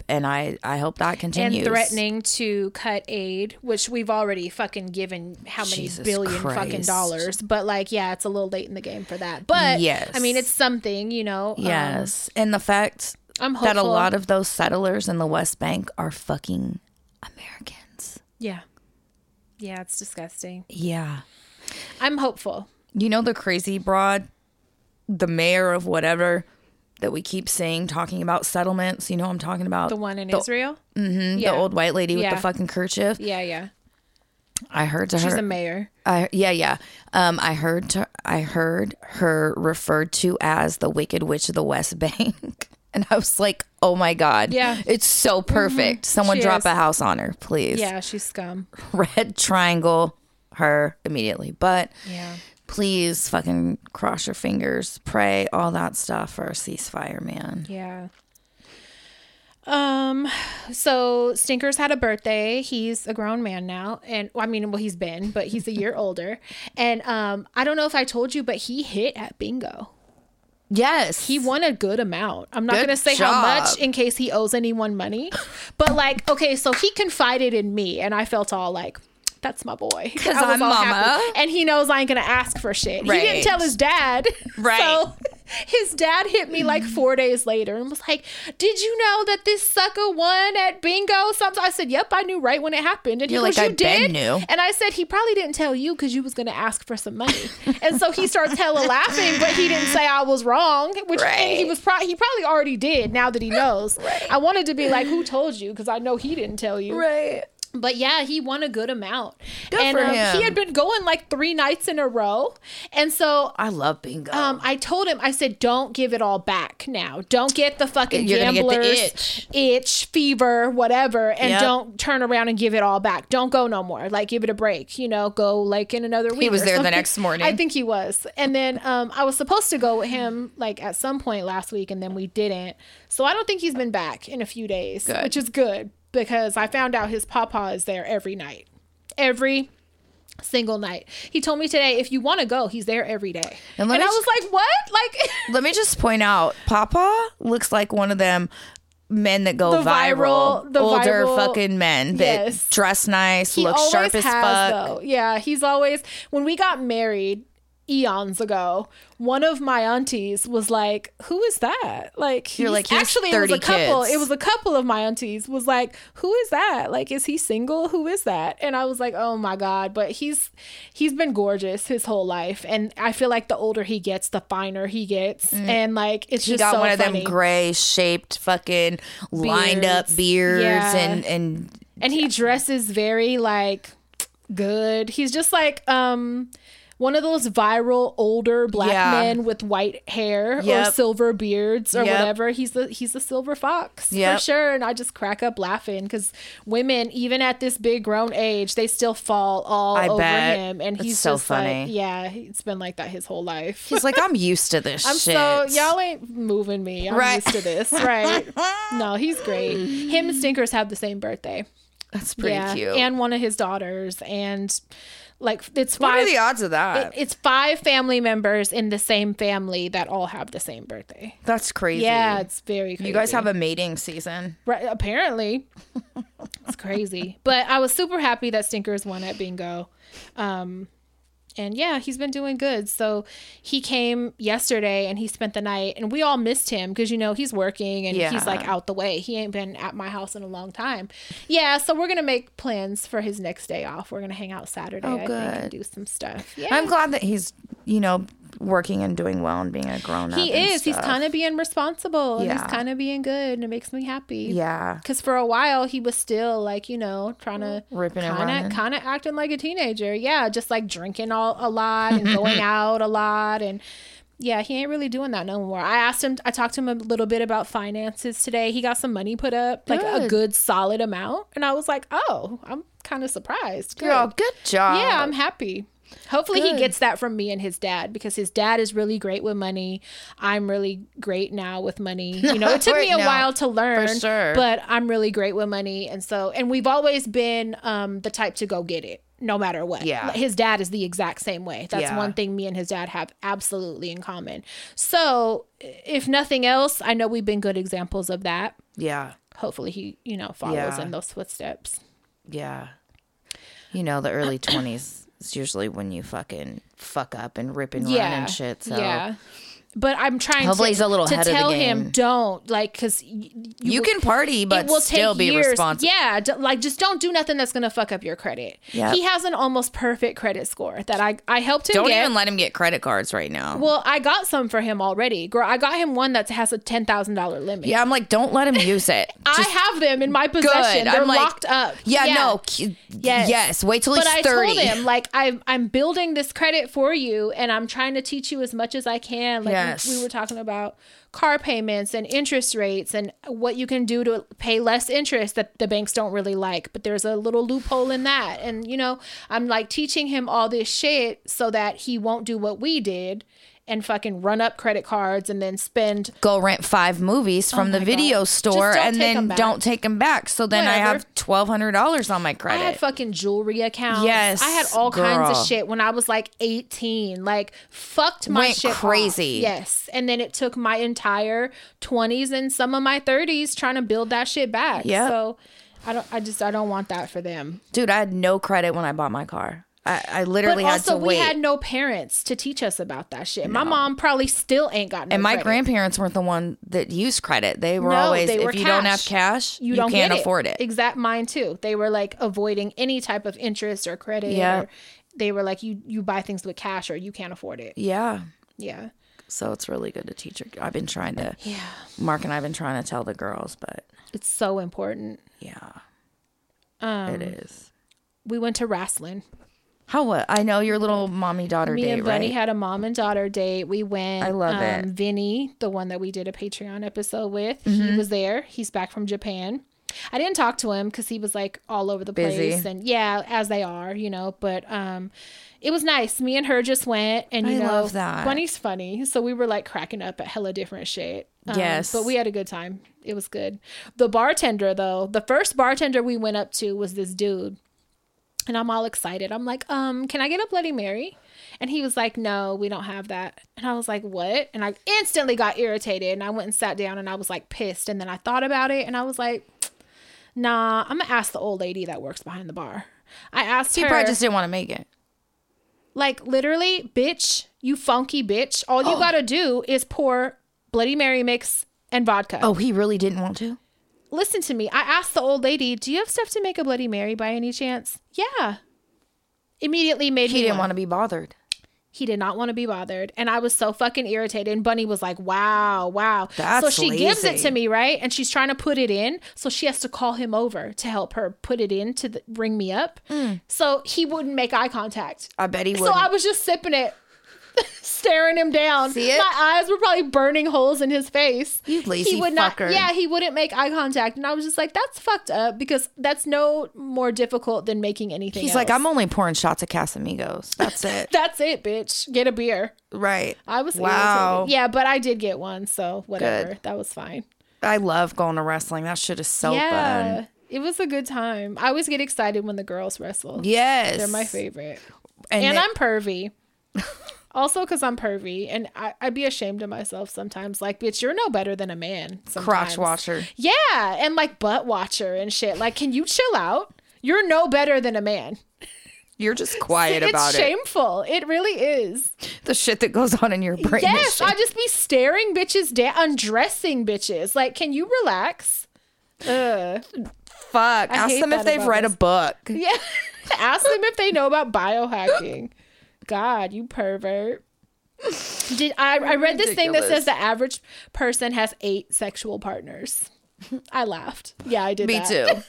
and I, I hope that continues. Mm-hmm. And threatening to cut aid, which we've already fucking given how many Jesus billion fucking dollars. But like, yeah, it's a little late in the game for that. But Yes. I mean, it's something, you know. um, Yes. and the fact I'm that a lot of those settlers in the West Bank are fucking Americans. yeah. Yeah, it's disgusting. Yeah. I'm hopeful. You know the crazy broad, the mayor of whatever that we keep seeing talking about settlements. You know what I'm talking about? The one in The- Israel? mhm, yeah. The old white lady with the fucking kerchief. Yeah, yeah. I heard to She's her. She's a mayor. I, yeah, yeah. Um, I heard to, I heard her referred to as the Wicked Witch of the West Bank, and I was like, "Oh my god, Yeah. Mm-hmm. it's so perfect." Someone She drop is. a house on her, please. Yeah, she's scum. Red triangle her immediately, but Yeah. Please fucking cross your fingers, pray, all that stuff for a ceasefire, man. Yeah. Um, so Stinkers had a birthday. He's a grown man now. And well, I mean, well, he's been, but he's a year older. And um, I don't know if I told you, but he hit at bingo. Yes, He won a good amount. I'm not going to say job. how much in case he owes anyone money. But like, okay, so he confided in me and I felt all like, that's my boy. Because I'm mama. happy. And he knows I ain't going to ask for shit. He didn't tell his dad. Right. So his dad hit me like four days later and was like, Did you know that this sucker won at bingo? Something. I said, Yep, I knew right when it happened. And You're he like, goes, "I You did? knew." And I said, He probably didn't tell you because you was going to ask for some money. and so he starts hella laughing, but he didn't say I was wrong, which and he was pro- he probably already did now that he knows. I wanted to be like, Who told you? Because I know he didn't tell you. right. But yeah, he won a good amount. Good and for um, him. he had been going like three nights in a row. And so I love bingo. um, I told him, I said, don't give it all back now. Don't get the fucking You're gonna get the gambler's itch. itch, fever, whatever, and Yep. don't turn around and give it all back. Don't go no more. Like, give it a break. You know, go like in another week. He was there the next morning. I think he was. And then um, I was supposed to go with him like at some point last week, and then we didn't. So I don't think he's been back in a few days, Good. which is good because I found out his papa is there every night. Every single night. He told me today, if you want to go, he's there every day. And And, I was like, what? Like, Let me just point out, Papa looks like one of them men that go The viral, viral- the older viral- fucking men that Yes. dress nice, he look sharp as has, fuck. Though. Yeah, he's always when we got married eons ago. One of my aunties was like, "Who is that?" Like, he's, You're like, "He's actually, it was a couple. kids. It was a couple of my aunties was like, "Who is that? Like, is he single? Who is that?" And I was like, "Oh my god!" But he's he's been gorgeous his whole life, and I feel like the older he gets, the finer he gets, and like it's Mm. He just got so one of funny. them gray shaped fucking lined up Beards. beards Yeah. and and and he dresses very like good. He's just like um one of those viral older black Yeah. men with white hair or silver beards or Yep. whatever. He's the he's the silver fox Yep. for sure. And I just crack up laughing because women, even at this big grown age, they still fall all I over bet. him. And It's he's so just funny. like, yeah, it's been like that his whole life. he's like, I'm used to this I'm shit. so y'all ain't moving me. I'm Right. used to this, right? no, he's great. Him and Stinkers have the same birthday That's pretty cute. and one of his daughters and like it's what are five the odds of that? it's five family members in the same family that all have the same birthday That's crazy. yeah it's very crazy You guys have a mating season. right apparently it's crazy but i was super happy that stinkers won at bingo um and yeah, he's been doing good. So he came yesterday and he spent the night, and we all missed him because you know he's working and Yeah. he's like out the way. He ain't been at my house in a long time. Yeah, so we're gonna make plans for his next day off. We're gonna hang out Saturday, Oh, I think, and good. do some stuff. Yeah, I'm glad that he's, you know, working and doing well and being a grown up. he is. He's kind of being responsible. and Yeah. he's kind of being good, and it makes me happy. Yeah. Because for a while he was still like you know trying to Ripping kind of kind of acting like a teenager. Yeah, just like drinking all a lot and going out a lot and. Yeah, he ain't really doing that no more. I asked him, I talked to him a little bit about finances today. He got some money put up, like a Good. good solid amount. And I was like, oh, I'm kind of surprised. Good. Girl, good job. Yeah, I'm happy. Hopefully he gets that from me and his dad because his dad is really great with money. I'm really great now with money. You know, it took me a No, while to learn, sure. but I'm really great with money. And so, and we've always been um, the type to go get it no matter what. Yeah. His dad is the exact same way. That's Yeah. one thing me and his dad have absolutely in common. So, if nothing else, I know we've been good examples of that. Yeah. Hopefully he, you know, follows Yeah. in those footsteps. Yeah. You know, the early 20s is usually when you fucking fuck up and rip and run and shit. So Yeah. But I'm trying Hopefully to, he's a little to ahead of the tell him don't like because you, you can party, but it will still take be years. responsible. Yeah, d- like just don't do nothing that's gonna fuck up your credit. Yep. He has an almost perfect credit score that I I helped him Don't get. even let him get credit cards right now. well, I got some for him already. Girl, I got him one that has a ten thousand dollar limit. yeah, I'm like, don't let him use it. I have them in my possession. Good. They're I'm like, locked up. Yeah, no. k- Yes. Yes. Wait till he's But I 30. told him like I'm I'm building this credit for you, and I'm trying to teach you as much as I can. Like we- Yes. we, were talking about car payments and interest rates and what you can do to pay less interest that the banks don't really like. But there's a little loophole in that, and you know I'm like teaching him all this shit so that he won't do what we did and fucking run up credit cards and then spend Go rent five movies from oh the Oh my video God. store and then don't take them back. So then I have $1,200 on my credit. I had fucking jewelry accounts. Yes, I had all kinds of shit when I was like 18. Like fucked my Went shit off. crazy. Yes. And then it took my entire 20s and some of my 30s trying to build that shit back. Yeah. So I don't I just I don't want that for them. Dude, I had no credit when I bought my car. I, I But literally had to. also to we had no parents to teach us about that shit. My mom probably still ain't got no and my credit. grandparents weren't the one that used credit. They were No, always, they if were you don't have cash. cash, you, you, don't can't afford it. Exact mine too. They were like avoiding any type of interest or credit. Yeah. Or they were like you you buy things with cash or you can't afford it. Yeah. Yeah. So it's really good to teach her. I've been trying to, Yeah. Mark and I've been trying to tell the girls, but It's so important. yeah, Um, it is. We went to wrestling. How what? I know your little mommy daughter Me date, and Bunny right? had a mom and daughter date. We went. I love um, it. Vinny, the one that we did a Patreon episode with, Mm-hmm. he was there. He's back from Japan. I didn't talk to him because he was like all over the Busy. place, and yeah, as they are, you know. But um, it was nice. Me and her just went, and you I know, love that. Bunny's funny, so we were like cracking up at hella different shit. Um, Yes. but we had a good time. It was good. The bartender, though, the first bartender we went up to was this dude And I'm all excited. I'm like, um, can I get a Bloody Mary? And he was like, no, we don't have that. And I was like, what? And I instantly got irritated and I went and sat down and I was like pissed. And then I thought about it and I was like, nah, I'm gonna ask the old lady that works behind the bar. I asked He her, probably just didn't want to make it. like, literally, bitch, you funky bitch. All you gotta do is pour Bloody Mary mix and vodka. Oh, he really didn't want to? Listen to me. I asked the old lady, "Do you have stuff to make a Bloody Mary by any chance?" Yeah. Immediately made He me didn't want to be bothered. He did not want to be bothered, and I was so fucking irritated. And Bunny was like, "Wow, wow." That's so she gives it to me, right? And she's trying to put it in, so she has to call him over to help her put it in to the, ring me up. Mm. So he wouldn't make eye contact. I bet he would. So I was just sipping it, staring him down. See it? My eyes were probably burning holes in his face. You lazy he would not. fucker. Yeah, he wouldn't make eye contact, and I was just like, "That's fucked up," because that's no more difficult than making anything. He's like. I'm only pouring shots of Casamigos. That's it. That's it, bitch. Get a beer. right. I was Wow. irritated. Yeah, but I did get one, so whatever. Good. That was fine. I love going to wrestling. That shit is so yeah, fun. it was a good time. I always get excited when the girls wrestle. Yes. They're my favorite. And, And, they- I'm pervy. also, because I'm pervy, and I, I'd be ashamed of myself sometimes. Like, bitch, you're no better than a man. Sometimes. crotch watcher. Yeah, and like butt watcher and shit. Like, can you chill out? You're no better than a man. You're just quiet it's about it. shameful. It really is. The shit that goes on in your brain. Yes, I just be staring bitches down, undressing bitches. Like, can you relax? Ugh. Fuck. Ask them if they've read a book. Yeah. Ask them if they know about biohacking. God, you pervert. Did I, I read this thing that says the average person has eight sexual partners. I laughed. Yeah, I did Me that. too.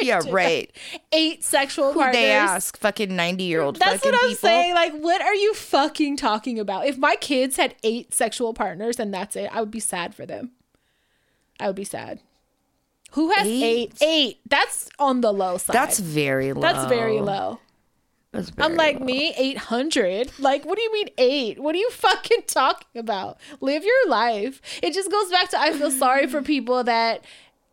yeah, right. Eight sexual Who partners. they ask? Fucking 90 year old That's what I'm people. saying. Like, what are you fucking talking about? If my kids had eight sexual partners and that's it, I would be sad for them. I would be sad. Who has Eight? eight? Eight. That's on the low side. That's very low. that's very low. That's I'm like low. me, 800. Like, what do you mean eight? What are you fucking talking about? Live your life. It just goes back to I feel sorry for people that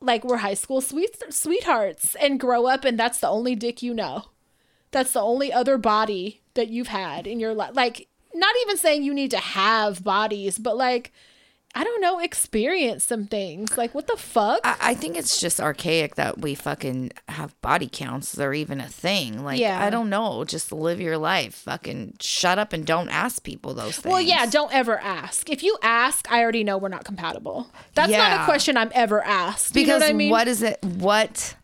like were high school sweet sweethearts and grow up and that's the only dick you know. That's the only other body that you've had in your life. Like, not even saying you need to have bodies, but like, I don't know, experience some things. Like, what the fuck? I, I think it's just archaic that we fucking have body counts. They're even a thing. Like, Yeah. I don't know. Just live your life. Fucking shut up and don't ask people those things. Well, yeah, don't ever ask. If you ask, I already know we're not compatible. That's not a question I'm ever asked. You because know what I mean? what is it? What?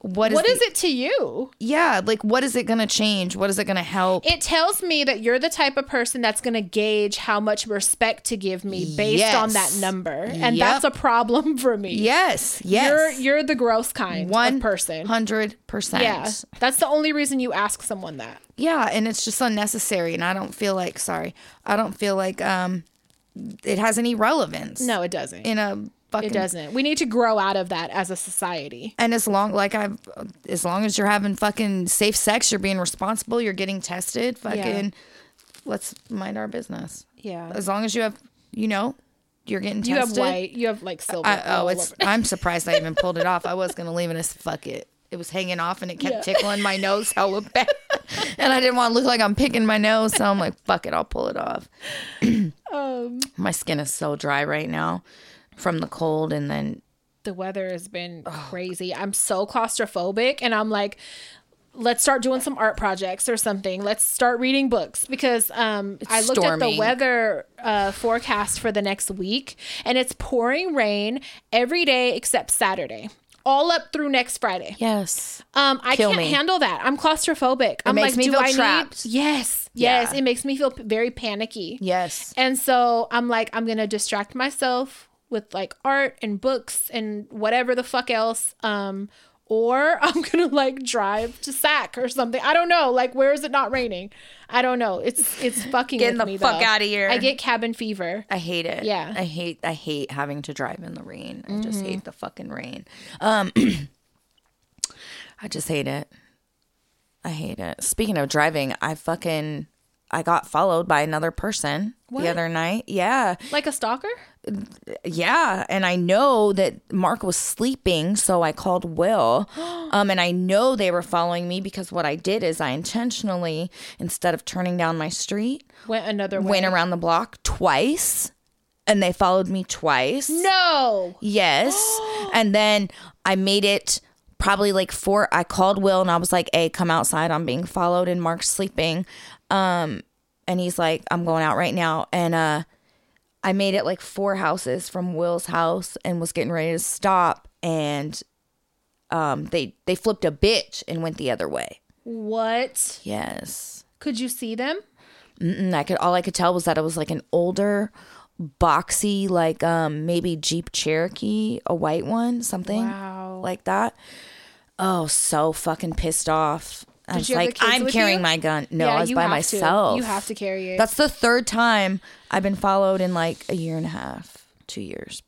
What is, what is the- it to you? Yeah, like what is it gonna change? What is it gonna help? It tells me that you're the type of person that's going to gauge how much respect to give me based on that number, and Yep. that's a problem for me. yes, yes. You're you're the gross kind one of person. hundred percent. Yeah, that's the only reason you ask someone that. Yeah, and it's just unnecessary, and I don't feel like sorry, I don't feel like um, it has any relevance. No, it doesn't. in a fucking it doesn't. We need to grow out of that as a society. And as long like I've as long as you're having fucking safe sex, you're being responsible, you're getting tested, fucking let's mind our business. Yeah. As long as you have you know, you're getting tested. You have white. You have like silver. I, oh, it's. I'm surprised I even pulled it off. I was gonna leave it as fuck it. It was hanging off and it kept Yeah. tickling my nose hella bad. and I didn't want to look like I'm picking my nose, so I'm like, fuck it, I'll pull it off. um, My skin is so dry right now from the cold and then the weather has been crazy. I'm so claustrophobic and I'm like let's start doing some art projects or something. Let's start reading books because um I looked at the weather uh forecast for the next week and it's pouring rain every day except Saturday. All up through next Friday. Yes. Um, I Kill can't me. handle that. I'm claustrophobic. I'm makes like, me do feel I trapped. need? Yes, yes. Yeah. It makes me feel very panicky. Yes. And so I'm like, I'm gonna distract myself with like art and books and whatever the fuck else. Um, or I'm gonna like drive to Sac or something. I don't know. Like, where is it not raining? I don't know. It's it's fucking Getting with the me, fuck though. of here. I get cabin fever. I hate it. Yeah. I hate I hate having to drive in the rain. I Mm-hmm. just hate the fucking rain. Um I just hate it. I hate it. Speaking of driving, I fucking I got followed by another person What? the other night. Yeah. Like a stalker? Yeah, and I know that Mark was sleeping, so I called Will. Um, and I know they were following me because what I did is I intentionally, instead of turning down my street, Went another way. went around the block twice, and they followed me twice. No. Yes. and then I made it probably like four. I called Will and I was like, hey, come outside. I'm being followed and Mark's sleeping. Um, and he's like, I'm going out right now. And uh, I made it like four houses from Will's house and was getting ready to stop. And um, they, they flipped a bitch and went the other way. What? Yes. Could you see them? And I could all I could tell was that it was like an older, boxy, like um maybe Jeep Cherokee, a white one, something Wow. like that. Oh, so fucking pissed off. I Did was you have the like, I'm carrying you? my gun. No, Yeah, I was by have to. myself. You have to carry it. That's the third time I've been followed in like a year and a half, two years.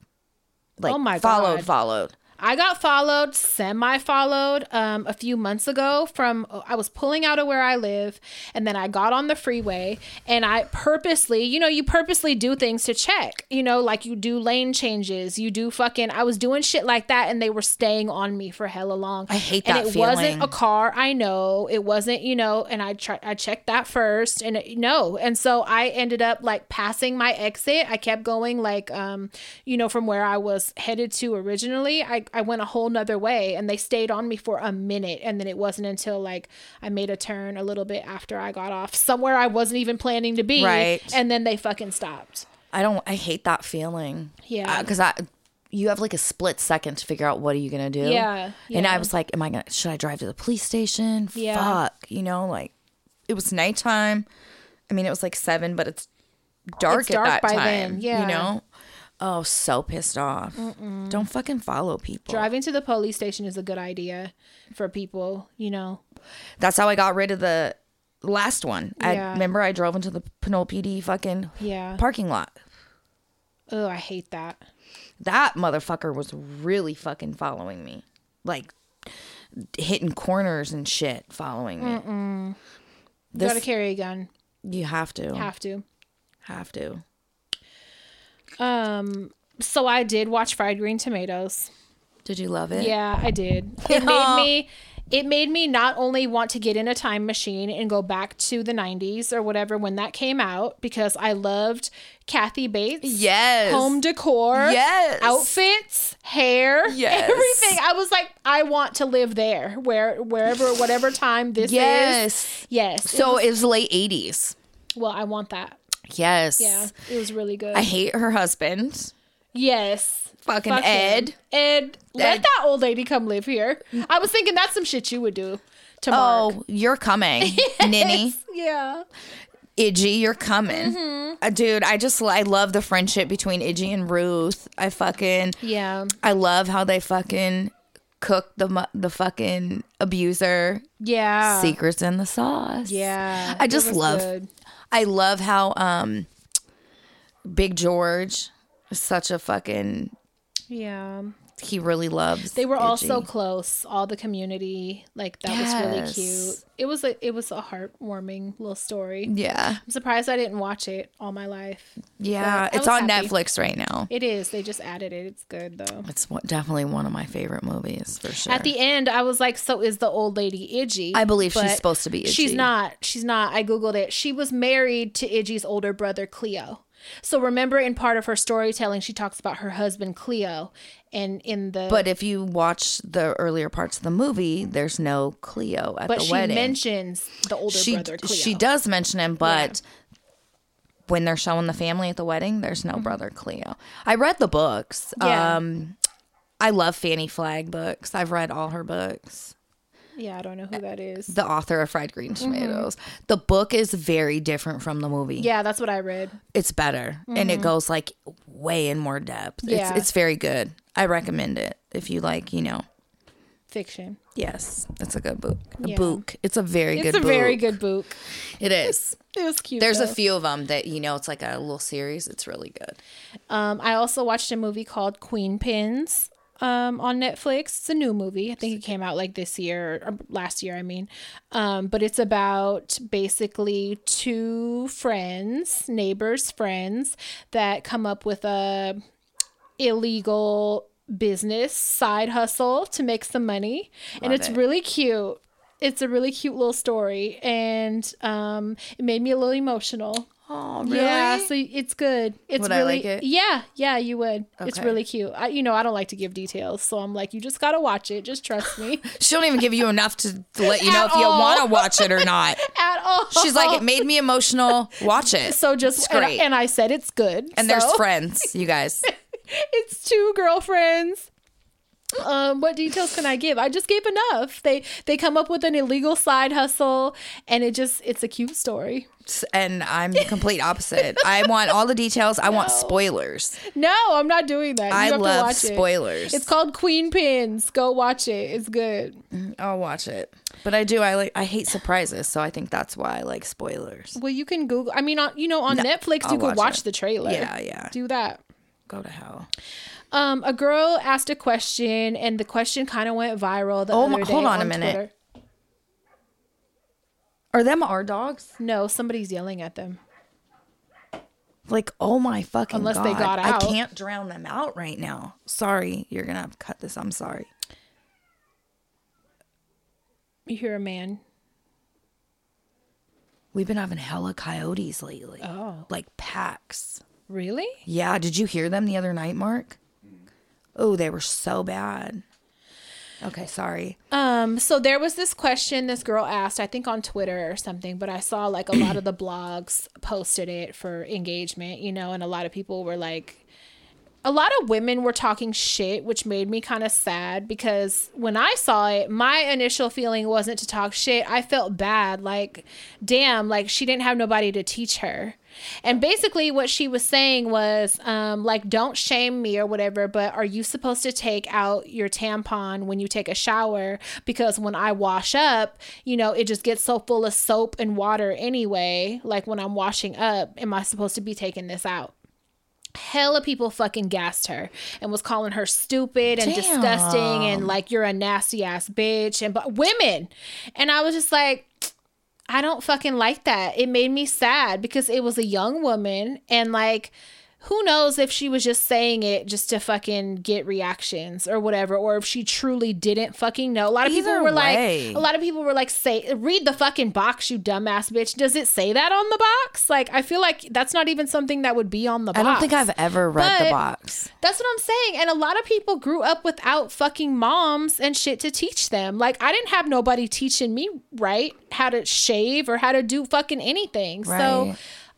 Like Oh my followed, God. followed. I got followed, semi followed, um, a few months ago from I was pulling out of where I live, and then I got on the freeway, and I purposely, you know, you purposely do things to check, you know, like you do lane changes, you do fucking. I was doing shit like that, and they were staying on me for hella long. I hate and that it wasn't a car. I know it wasn't, you know, and I tried. I checked that first, and it, no, and so I ended up like passing my exit. I kept going like, um, you know, from where I was headed to originally. I I went a whole nother way, and they stayed on me for a minute, and then it wasn't until like I made a turn a little bit after I got off somewhere I wasn't even planning to be, Right. And then they fucking stopped. I don't I hate that feeling. Yeah. Uh, because I you have like a split second to figure out what are you gonna do. Yeah, And I was like, Am I gonna should I drive to the police station? Yeah. Fuck. You know, like it was nighttime. I mean it was like seven, but it's dark It's at dark that by time. then, yeah. You know? Oh, so pissed off. Don't fucking follow people. Driving to the police station is a good idea for people, you know. That's how I got rid of the last one. I Yeah. remember I drove into the Pinole PD fucking Yeah. parking lot. Oh, I hate that. that motherfucker was really fucking following me like hitting corners and shit following me You This- gotta carry a gun. you have to Have to. have to Um, so I did watch Fried Green Tomatoes. did you love it Yeah, I did. It made me it made me not only want to get in a time machine and go back to the 90s or whatever when that came out because I loved Kathy Bates. yes Home decor, Yes. outfits, hair, Yes. everything. I was like, I want to live there, where wherever, whatever time this yes is. Yes. it so was- it was late 80s well, I want that. Yes Yeah, it was really good. i hate her husband yes. fucking Fuck him. ed Ed, let that old lady come live here. I was thinking that's some shit you would do to Mark. oh you're coming ninny Yeah. Idgie, you're coming. Mm-hmm. Uh, dude, I just I love the friendship between Idgie and Ruth. I fucking Yeah. I love how they fucking cook the the fucking abuser Yeah. secrets in the sauce. Yeah. I just love good. I love how um Big George is such a fucking Yeah. He really loves They were all so close, all the community. Like that was really cute. It was a it was a heartwarming little story. Yeah. I'm surprised I didn't watch it all my life. Yeah, it's on happy. Netflix right now. It is. They just added it. It's good though. It's definitely one of my favorite movies for sure. At the end, I was like, "So is the old lady Idgie?" I believe she's supposed to be She's not. She's not. I googled it. She was married to Idgie's older brother Cleo. So remember, in part of her storytelling, she talks about her husband Cleo, and in the But if you watch the earlier parts of the movie, there's no Cleo at but the she mentions the older she brother Cleo. she does mention him, but when they're showing the family at the wedding, there's no brother Cleo. I read the books. Mm-hmm. Yeah. Um, I love Fanny Flagg books. I've read all her books. Yeah, I don't know who that is. The author of Fried Green Tomatoes. The book is very different from the movie. Mm-hmm. Yeah, that's what I read. It's better and it goes like way in more depth. Yeah. It's it's very good. I recommend it if you like, you know. Fiction. Yes, it's a good book. A Yeah. book. It's a very It's good a very good book. It is. It was cute. There's a few of them that you know it's like a little series. It's really good. Um, I also watched a movie called Queen Pins. Um, on Netflix. It's a new movie. I think it came out like this year or last year, I mean. Um, but it's about basically two friends, neighbors, friends that come up with a illegal business side hustle to make some money. and it's it. really cute. It's a really cute little story and um, it made me a little emotional. Oh, Yeah, so it's good. It's Would I really like it? yeah, yeah, you would. It's really cute. I, you know, I don't like to give details, so I'm like, you just gotta watch it. Just trust me. She don't even give you enough to, to let you know if you want to watch it or not. At all. She's like, it made me emotional. Watch it. so just It's great. and I said it's good. And there's so- friends, you guys. it's two girlfriends. Um, what details can I give? I just gave enough. They they come up with an illegal side hustle, and it just it's a cute story. And I'm the complete opposite. I want all the details. I want spoilers. No, I'm not doing that. You I have to love watch spoilers. It. It's called Queen Pins. Go watch it. It's good. I'll watch it. But I do. I like. I hate surprises, so I think that's why I like spoilers. Well, you can Google. I mean, on, you know, on Netflix, I'll you could watch watch the trailer. Yeah, yeah. Do that. Go to hell. Um, a girl asked a question, and the question kind of went viral. The Oh other day hold on a minute. Twitter. Are them our dogs? No, somebody's yelling at them. Like, oh my fucking Unless god! they got out. I can't drown them out right now. Sorry, you're gonna have to cut this. I'm sorry. You hear a man. We've been having hella coyotes lately. Oh, Like packs. really? Yeah, did you hear them the other night, Mark? Oh, they were so bad. Okay, sorry. Um, so there was this question this girl asked, I think on Twitter or something, but I saw like a lot of the blogs posted it for engagement, you know, and a lot of people were like a lot of women were talking shit, which made me kind of sad because when I saw it, my initial feeling wasn't to talk shit. I felt bad. Like, damn, like she didn't have nobody to teach her. And basically, what she was saying was, um, like, don't shame me or whatever, but are you supposed to take out your tampon when you take a shower? Because when I wash up, you know, it just gets so full of soap and water anyway. Like, when I'm washing up, am I supposed to be taking this out? Hella people fucking gassed her and was calling her stupid and Damn. disgusting and like you're a nasty ass bitch and but women and i was just like i don't fucking like that it made me sad because it was a young woman and like who knows if she was just saying it just to fucking get reactions or whatever or if she truly didn't fucking know a lot of people were way. like a lot of people were like say read the fucking box you dumbass bitch does it say that on the box like i feel like that's not even something that would be on the box I don't think I've ever read the box. that's what I'm saying. And a lot of people grew up without fucking moms and shit to teach them. Like I didn't have nobody teaching me right how to shave or how to do fucking anything. So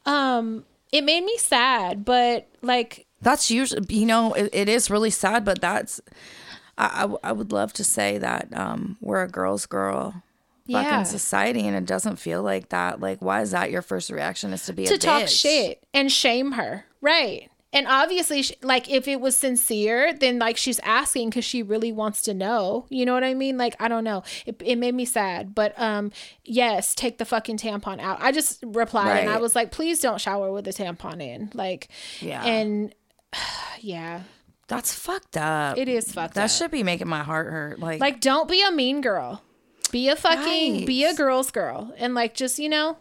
um it made me sad, but like That's usually, you know, it, it is really sad, but that's, I I would love to say that um, we're a girl's girl. Yeah. Society, and it doesn't feel like that. Like, why is that your first reaction? Is to be to talk bitch? shit and shame her. Right. And obviously, sh- like, if it was sincere, then like she's asking because she really wants to know. You know what I mean? Like, I don't know. It, it made me sad. But um, yes, take the fucking tampon out. I just replied and I was like, please don't shower with a tampon in. Like, Yeah. And yeah, That's fucked up. it is fucked up. That up. should be making my heart hurt. Like, like, don't be a mean girl. Be a fucking, be a girl's girl. And like, just, you know,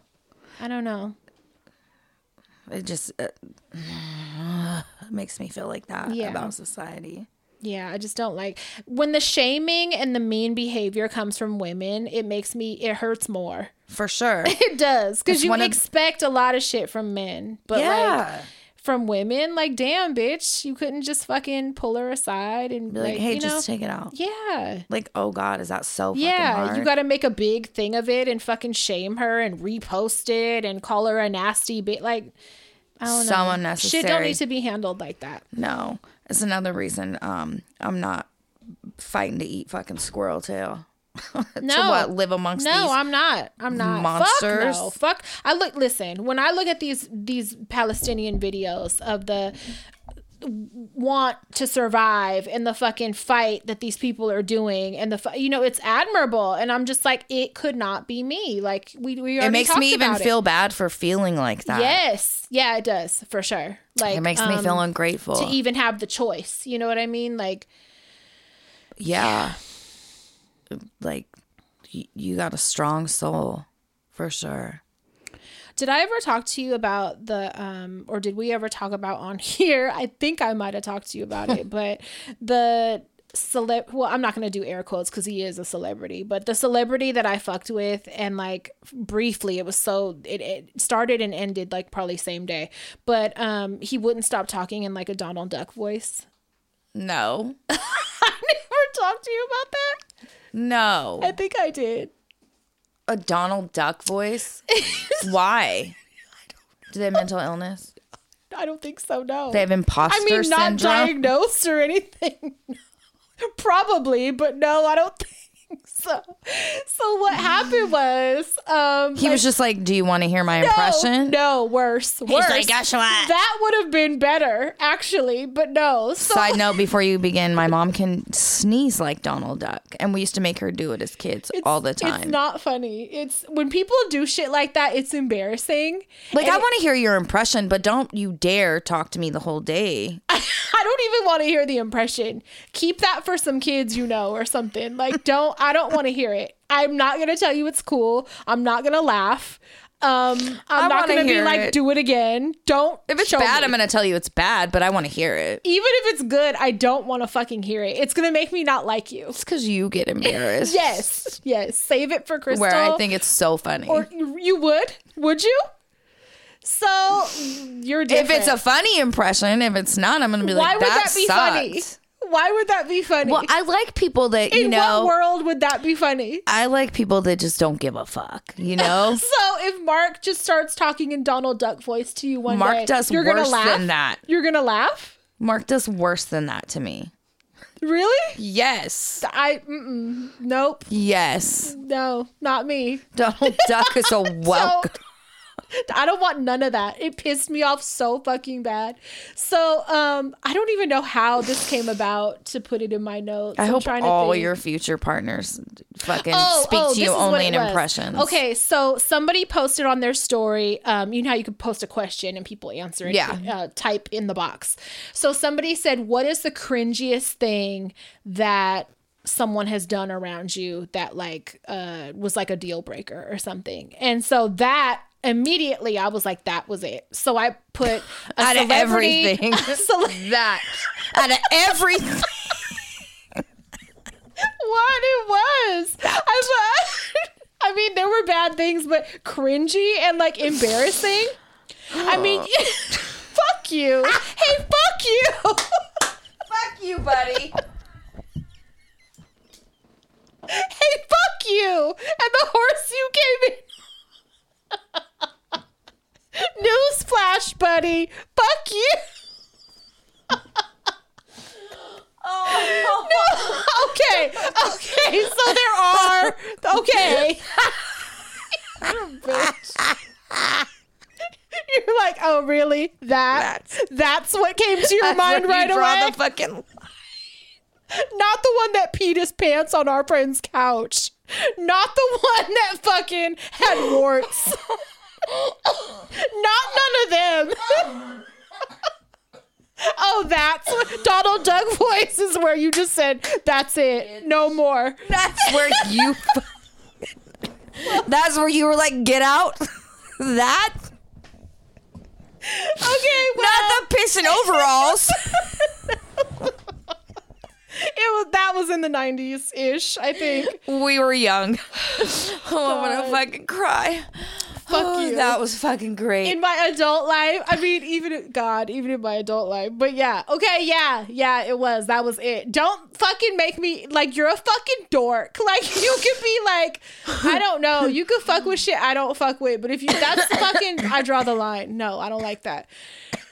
I don't know. It just uh, makes me feel like that Yeah. about society. Yeah, I just don't like when the shaming and the mean behavior comes from women. It makes me it hurts more. For sure. It does because you of- expect a lot of shit from men, but like yeah. from women, like damn, bitch, you couldn't just fucking pull her aside and Be like, like, hey, you know, just take it out. yeah. Like, oh God, is that so fucking Yeah, you got to make a big thing of it and fucking shame her and repost it and call her a nasty bitch. Like, So know. unnecessary. Shit don't need to be handled like that. No, it's another reason um I'm not fighting to eat fucking squirrel tail. to No. what live amongst these No, I'm not. I'm not. monsters. Fuck no. Fuck. I look. Listen. When I look at these these Palestinian videos of the want to survive in the fucking fight that these people are doing and the fu- you know it's admirable and I'm just like it could not be me like we we it makes me even about it. feel bad for feeling like that. yes yeah it does for sure like It makes me um, feel ungrateful. to even have the choice you know what I mean like yeah, like y- you got a strong soul for sure. Did I ever talk to you about the um or did we ever talk about on here? I think I might have talked to you about it, but the celeb well, I'm not going to do air quotes cuz he is a celebrity, but the celebrity that I fucked with and like briefly it was so it, it started and ended like probably same day. But um he wouldn't stop talking in like a Donald Duck voice. No, I never talked to you about that. no, I think I did. A Donald Duck voice. Why? Do they have mental illness? I don't think so. No. They have imposter I mean, not syndrome. diagnosed or anything. Probably, but no, I don't think so. So what happened was, um, he was just like, "Do you want to hear my impression?" No, worse, worse. like, "Guess what?" That would have been better, actually, but no. So Side note: Before you begin, my mom can sneeze like Donald Duck, and we used to make her do it as kids all the time. It's not funny. It's when people do shit like that, it's embarrassing. like And I want to hear your impression, but don't you dare talk to me the whole day. I don't even want to hear the impression. Keep that for some kids you know or something. Like don't I don't want to hear it. I'm not going to tell you it's cool. I'm not going to laugh. Um I'm I not going to be like it. do it again. Don't If it's bad, me. I'm gonna tell you it's bad, but I want to hear it. even if it's good, I don't want to fucking hear it. It's going to make me not like you. It's because you get embarrassed. Yes. Yes. Save it for Crystal. Where I think it's so funny. or you would? Would you? So you're dead. if it's a funny impression, if it's not, I'm gonna be why like, would that, that be sucked. funny? Why would that be funny? Well, I like people that you In know. what world would that be funny? I like people that just don't give a fuck. You know, So if Mark just starts talking in Donald Duck voice to you one Mark day, does you're gonna worse laugh. than that. You're gonna laugh. Mark does worse than that to me. Really? Yes, I mm-mm, nope. yes. No, not me. Donald Duck is a welcome. I don't want none of that. It pissed me off so fucking bad. So um, I don't even know how this came about to put it in my notes. I I'm hope trying to all your future partners fucking Oh, speak oh, to you this is what only in was. impressions. Okay, so somebody posted on their story. Um, you know how you could post a question and people answer it. Yeah. Uh, type in the box. So somebody said, "What is the cringiest thing that?" someone has done around you that like uh was like a deal breaker or something and so that immediately i was like that was it so i put Out of everything. cele- that out of everything. what it was. I, I mean, there were bad things, but cringy and like embarrassing. I mean, fuck you. Ah. Hey, fuck you. Fuck you, buddy. hey, fuck you. And the horse you came in. Newsflash, buddy. Fuck you. Oh, okay, okay. So there are okay. You're a bitch. You're like, oh, really? That that's, what came to your mind right away. The fucking Not the one that peed his pants on our friend's couch. Not the one that fucking had warts. Not none of them. oh, that's Donald Duck voice is where you just said, that's it. No more. That's where you. That's where you were like, get out. That Okay, well, not the piss and overalls. it was that was in the 90s ish, I think. we were young. Oh, I'm gonna fucking cry. Fuck Oh, you. That was fucking great. in my adult life. I mean, even God, even in my adult life. But yeah, okay, yeah, yeah, it was. That was it. Don't fucking make me like you're a fucking dork. Like you could be like, I don't know. You could fuck with shit I don't fuck with. But if you that's fucking, I draw the line. No, I don't like that.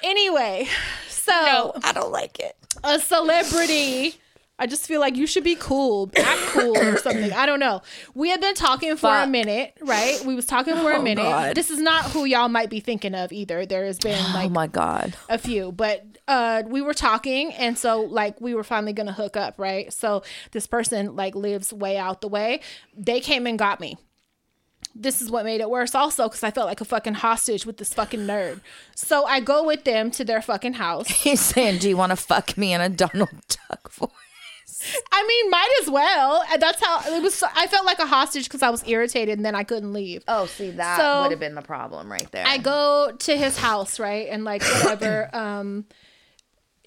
Anyway, so I don't like it. a celebrity. I just feel like you should be cool, act cool or something. I don't know. We had been talking for a minute, right? We was talking for a Oh, minute. God. This is not who y'all might be thinking of either. There has been like oh my god. a few, but uh we were talking and so like we were finally gonna hook up, right? So this person like lives way out the way. They came and got me. This is what made it worse also because I felt like a fucking hostage with this fucking nerd. So I go with them to their fucking house. He's saying, "Do you want to fuck me in a Donald Duck voice?" I mean, might as well. And That's how it was. I felt like a hostage because I was irritated and then I couldn't leave. Oh, see, that So- would have been the problem right there. I go to his house, right? And like whatever, um,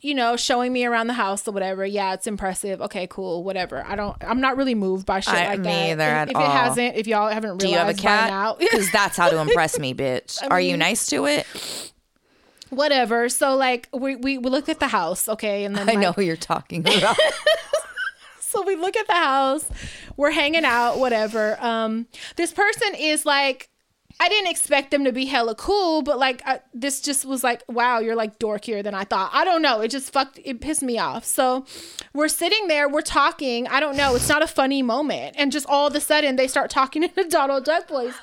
you know, showing me around the house or whatever. Yeah, it's impressive. Okay, cool, whatever. I don't I'm not really moved by shit I- like me that. either if, at if all. it hasn't, if y'all haven't realized, Do you have a realized by cat? now. Because that's how to impress me, bitch. Are you nice to it? whatever. So like we, we we looked at the house, okay, and then I like, know who you're talking about. So we look at the house we're hanging out whatever. Um this person is like i didn't expect them to be hella cool but like I, this just was like wow you're like dorkier than i thought. I don't know. It just fucked it pissed me off. So we're sitting there we're talking. I don't know. It's not a funny moment. And just all of a sudden they start talking in a donald duck voice.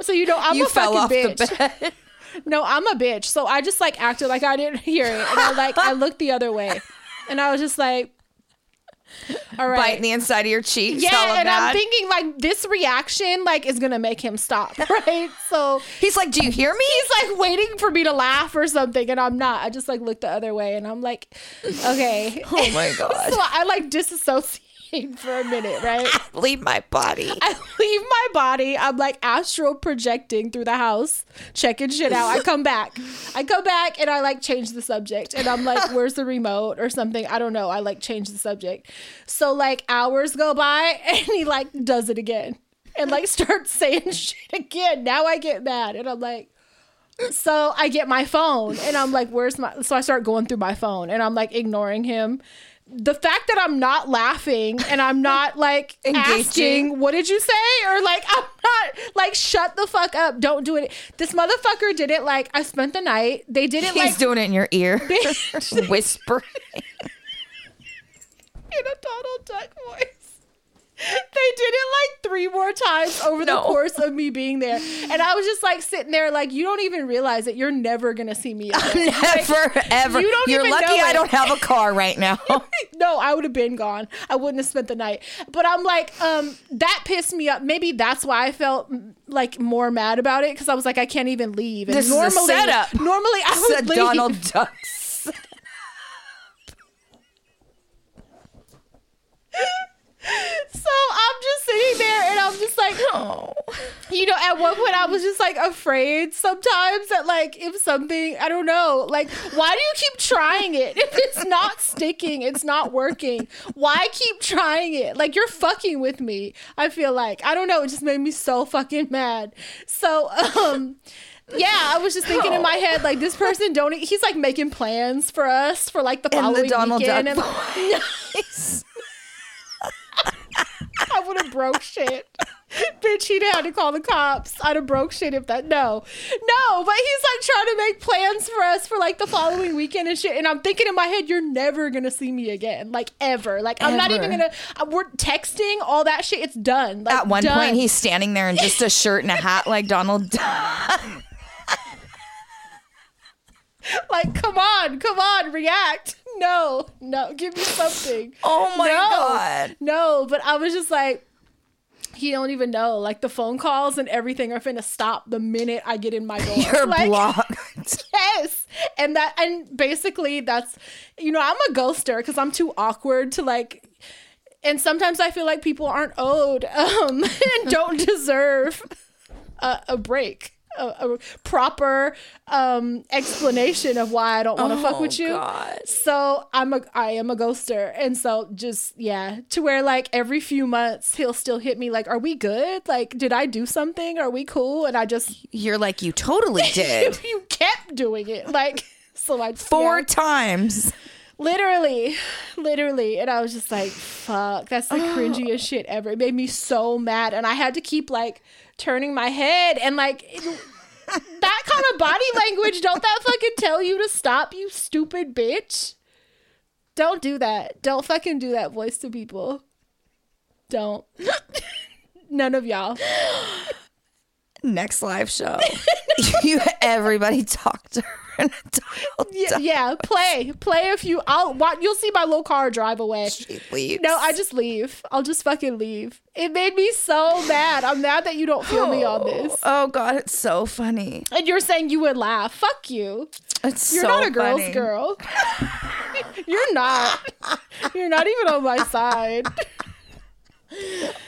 So you know i'm you a fell fucking off bitch. the bed. no, I'm a bitch. So I just like acted like I didn't hear it. And I like I looked the other way. And I was just like all right. Biting the inside of your cheek. yeah, and I'm thinking like this reaction like is gonna make him stop, right? So He's like, "Do you hear me?" he's like waiting for me to laugh or something, and I'm not. I just like look the other way, and I'm like, okay. Oh my god! so I like disassociate for a minute, right? Leave my body. I leave my body. I'm like astral projecting through the house, checking shit out. I come back. I come back and I like change the subject. And I'm like, where's the remote or something? I don't know. I like change the subject. So like hours go by and he like does it again and like starts saying shit again. Now I get mad and I'm like, so I get my phone and I'm like, where's my so I start going through my phone and I'm like ignoring him. The fact that I'm not laughing and I'm not like Engaging. asking, what did you say? Or like I'm not like shut the fuck up. Don't do it. This motherfucker did it like I spent the night. They did it He's like doing it in your ear, whispering. in a Donald Duck voice. They did it like three more times over the course of me being there. And I was just like sitting there, like, you don't even realize that you're never gonna see me again. Like, Never, ever. you don't You're lucky I it. don't have a car right now. no, I would have been gone. I wouldn't have spent the night. But I'm like, um, that pissed me up. Maybe that's why I felt like more mad about it because I was like, I can't even leave. And This is a setup. normally I would leave. Donald Ducks. So I'm just sitting there and I'm just like, Oh. you know, at one point I was just like afraid sometimes that like if something, I don't know, like why do you keep trying it? If it's not sticking, it's not working. Why keep trying it? Like you're fucking with me. I feel like I don't know. It just made me so fucking mad. So um. Yeah, I was just thinking in my head like this person don't. He's like making plans for us for like the In following the Donald Duck weekend. and, voice. I would have broke shit. Bitch, he'd have had to call the cops. I'd have broke shit if that. No, no, but he's like trying to make plans for us for like the following weekend and shit. And I'm thinking in my head, you're never gonna see me again, like ever. Like I'm not even gonna. uh, We're texting all that shit. It's done. Like, At one done. point, he's standing there in just a shirt and a hat like Donald Duck. like, come on, come on, react. No, no, give me something. Oh my No. God. No, but I was just like, he don't even know. Like the phone calls and everything are finna stop the minute I get in my door. You're like, blocked. Yes, and that and basically that's, you know, I'm a ghoster because I'm too awkward to like. And sometimes I feel like people aren't owed um, and don't deserve a, a break. A, a proper um explanation of why I don't want to fuck Oh, with you. God. So I'm a I am a ghoster. And so just yeah, to where like every few months he'll still hit me like, Are we good? Like, did I do something? Are we cool? And I just You're like, you totally did. you kept doing it. Like so I Four yeah, times. literally. Literally. And I was just like, fuck, that's the cringiest shit ever. It made me so mad. And I had to keep like turning my head and like that kind of body language, don't that fucking tell you to stop, you stupid bitch? Don't do that. Don't fucking do that voice to people. Don't. None of y'all. Next live show. you everybody talk to her. in a Donald Yeah, yeah, play. Play a few. I'll wa- you'll see my little car drive away. She leaves. No, I just leave. I'll just fucking leave. It made me so mad. I'm mad that you don't feel me on oh, this. Oh God, it's so funny. And you're saying you would laugh. Fuck you. It's You're so not a girl's funny. girl. You're not. You're not even on my side.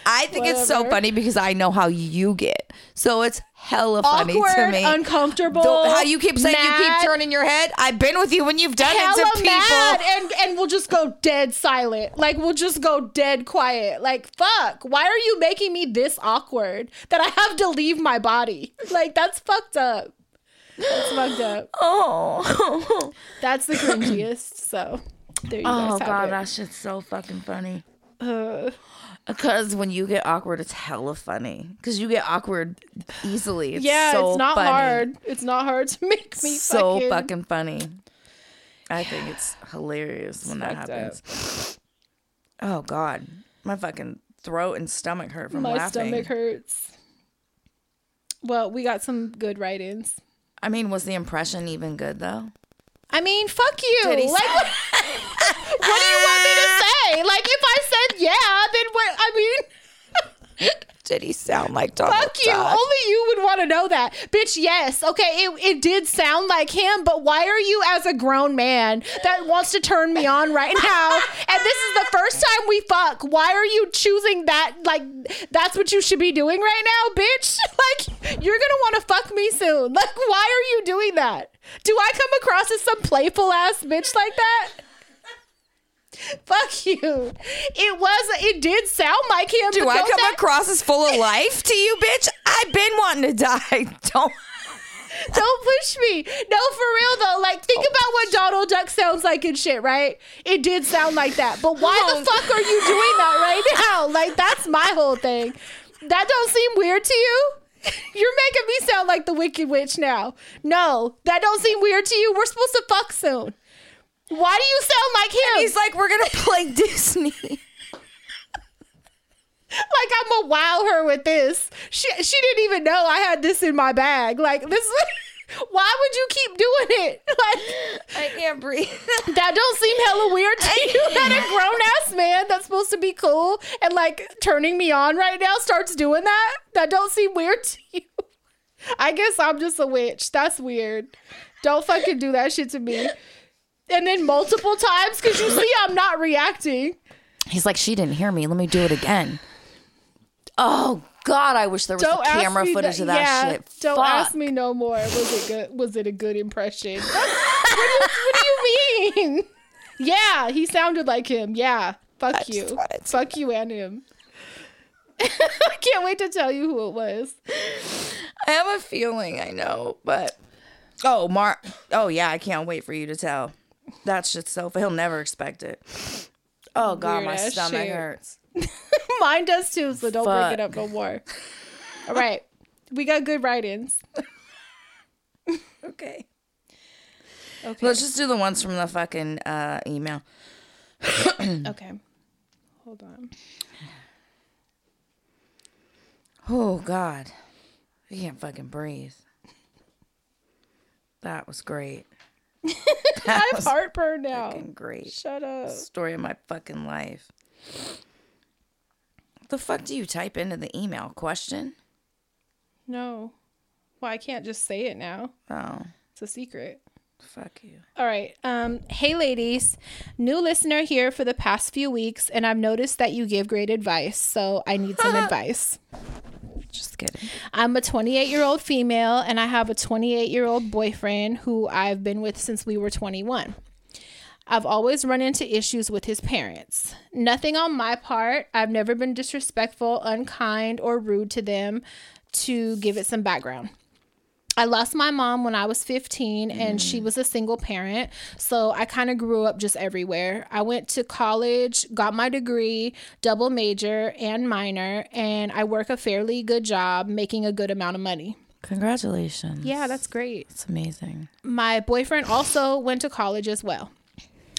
I think it's so funny because I know how you get. So it's hella funny Awkward, to me. uncomfortable. The- how you keep saying you keep turning your head. I've been with you when you've done hella it to people. mad, and and we'll just go dead silent. Like we'll just go dead quiet. Like fuck, why are you making me this awkward that I have to leave my body? Like that's fucked up. That's fucked up. Oh, That's the cringiest. So there you go. oh god, it. that shit's so fucking funny. Uh, Because when you get awkward, it's hella funny. Because you get awkward easily. It's yeah, so it's not funny. hard. It's not hard to make me So fucking, fucking funny. I think it's hilarious when that happens. Oh god, my fucking throat and stomach hurt from my laughing. My stomach hurts. Well, we got some good write-ins. I mean, was the impression even good though? I mean, fuck you. Like, what do you want me to say? Like, if I said yeah, then what? I mean, Did he sound like Donald fuck you. Duck? Only you would want to know that, bitch. Yes, okay, it, it did sound like him, but why are you, as a grown man that wants to turn me on right now, and this is the first time we fuck? Why are you choosing that? Like, that's what you should be doing right now, bitch. Like, you're gonna want to fuck me soon. Like, why are you doing that? Do I come across as some playful ass bitch like that? Fuck you. It was. It did sound like him. Do I come that- across as full of life to you, bitch? I've been wanting to die. Don't. Don't push me. No, for real though. Like, think oh. about what Donald Duck sounds like and shit, right? It did sound like that. But why the Oh. fuck are you doing that right now? Like, that's my whole thing. That don't seem weird to you? You're making me sound like the Wicked Witch now. No, that don't seem weird to you. We're supposed to fuck soon. Why do you sound like him? And He's like, we're gonna play Disney. like I'm gonna wow her with this. She she didn't even know I had this in my bag. Like this. Why would you keep doing it? Like I can't breathe. that don't seem hella weird to you that a grown ass man that's supposed to be cool and like turning me on right now starts doing that? That don't seem weird to you. I guess I'm just a witch. That's weird. Don't fucking do that shit to me. And then multiple times because you see I'm not reacting. He's like, she didn't hear me. Let me do it again. Oh God, I wish there was Don't camera footage that- of that yeah, shit. Don't Fuck. ask me no more. Was it good? Was it a good impression? what, do you, what do you mean? Yeah, he sounded like him. Yeah, fuck I you. Fuck you and him. I can't wait to tell you who it was. I have a feeling I know, but oh, Mark. Oh yeah, I can't wait for you to tell. That shit's so. He'll never expect it. Oh God, my Weird-ass stomach shit. hurts. Mine does too, so don't bring it up no more. All right, we got good write-ins. Okay. Okay. Let's just do the ones from the fucking uh, email. okay. Hold on. Oh God, I can't fucking breathe. That was great. I have heartburn now. fucking great. Shut up. Story of my fucking life. The fuck do you type into the email? Question? No. Well, I can't just say it now. Oh, It's a secret. fuck you. All right. Um, hey, ladies. New listener here for the past few weeks, and I've noticed that you give great advice, so I need some advice. Just kidding. I'm a 28 year old female, and I have a 28 year old boyfriend who I've been with since we were 21. I've always run into issues with his parents. Nothing on my part. I've never been disrespectful, unkind, or rude to them to give it some background. I lost my mom when I was 15 and mm. she was a single parent. So I kind of grew up just everywhere. I went to college, got my degree, double major and minor, and I work a fairly good job making a good amount of money. Congratulations. Yeah, that's great. It's amazing. My boyfriend also went to college as well.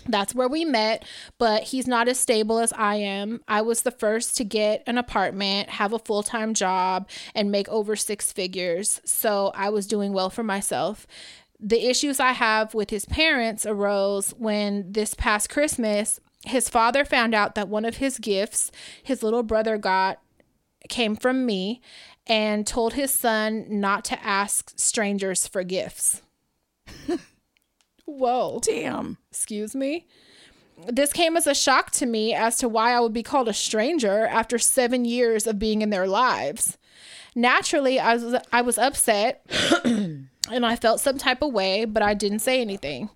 That's where we met, but he's not as stable as I am. I was the first to get an apartment, have a full time job, and make over six figures. So I was doing well for myself. The issues I have with his parents arose when this past Christmas, his father found out that one of his gifts his little brother got came from me and told his son not to ask strangers for gifts. Whoa. Damn. Excuse me. This came as a shock to me as to why I would be called a stranger after seven years of being in their lives. Naturally, I was, I was upset and I felt some type of way, but I didn't say anything.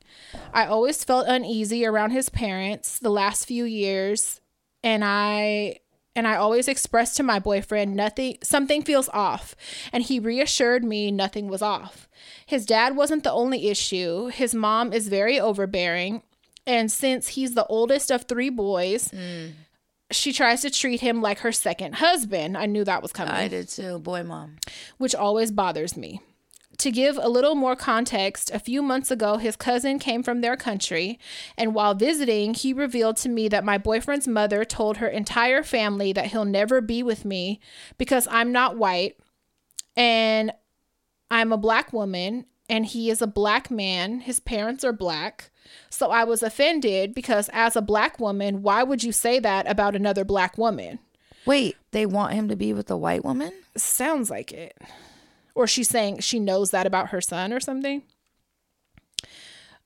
I always felt uneasy around his parents the last few years, and I and I always expressed to my boyfriend nothing something feels off, and he reassured me nothing was off. His dad wasn't the only issue. His mom is very overbearing, and since he's the oldest of 3 boys, she tries to treat him like her second husband. I knew that was coming I did too. Boy, mom. which always bothers me. To give a little more context, a few months ago, his cousin came from their country, and while visiting, he revealed to me that my boyfriend's mother told her entire family that he'll never be with me because I'm not white and I'm a black woman and he is a black man. His parents are black. So I was offended because, as a black woman, why would you say that about another black woman? Wait, they want him to be with a white woman? Sounds like it. Or she's saying she knows that about her son or something.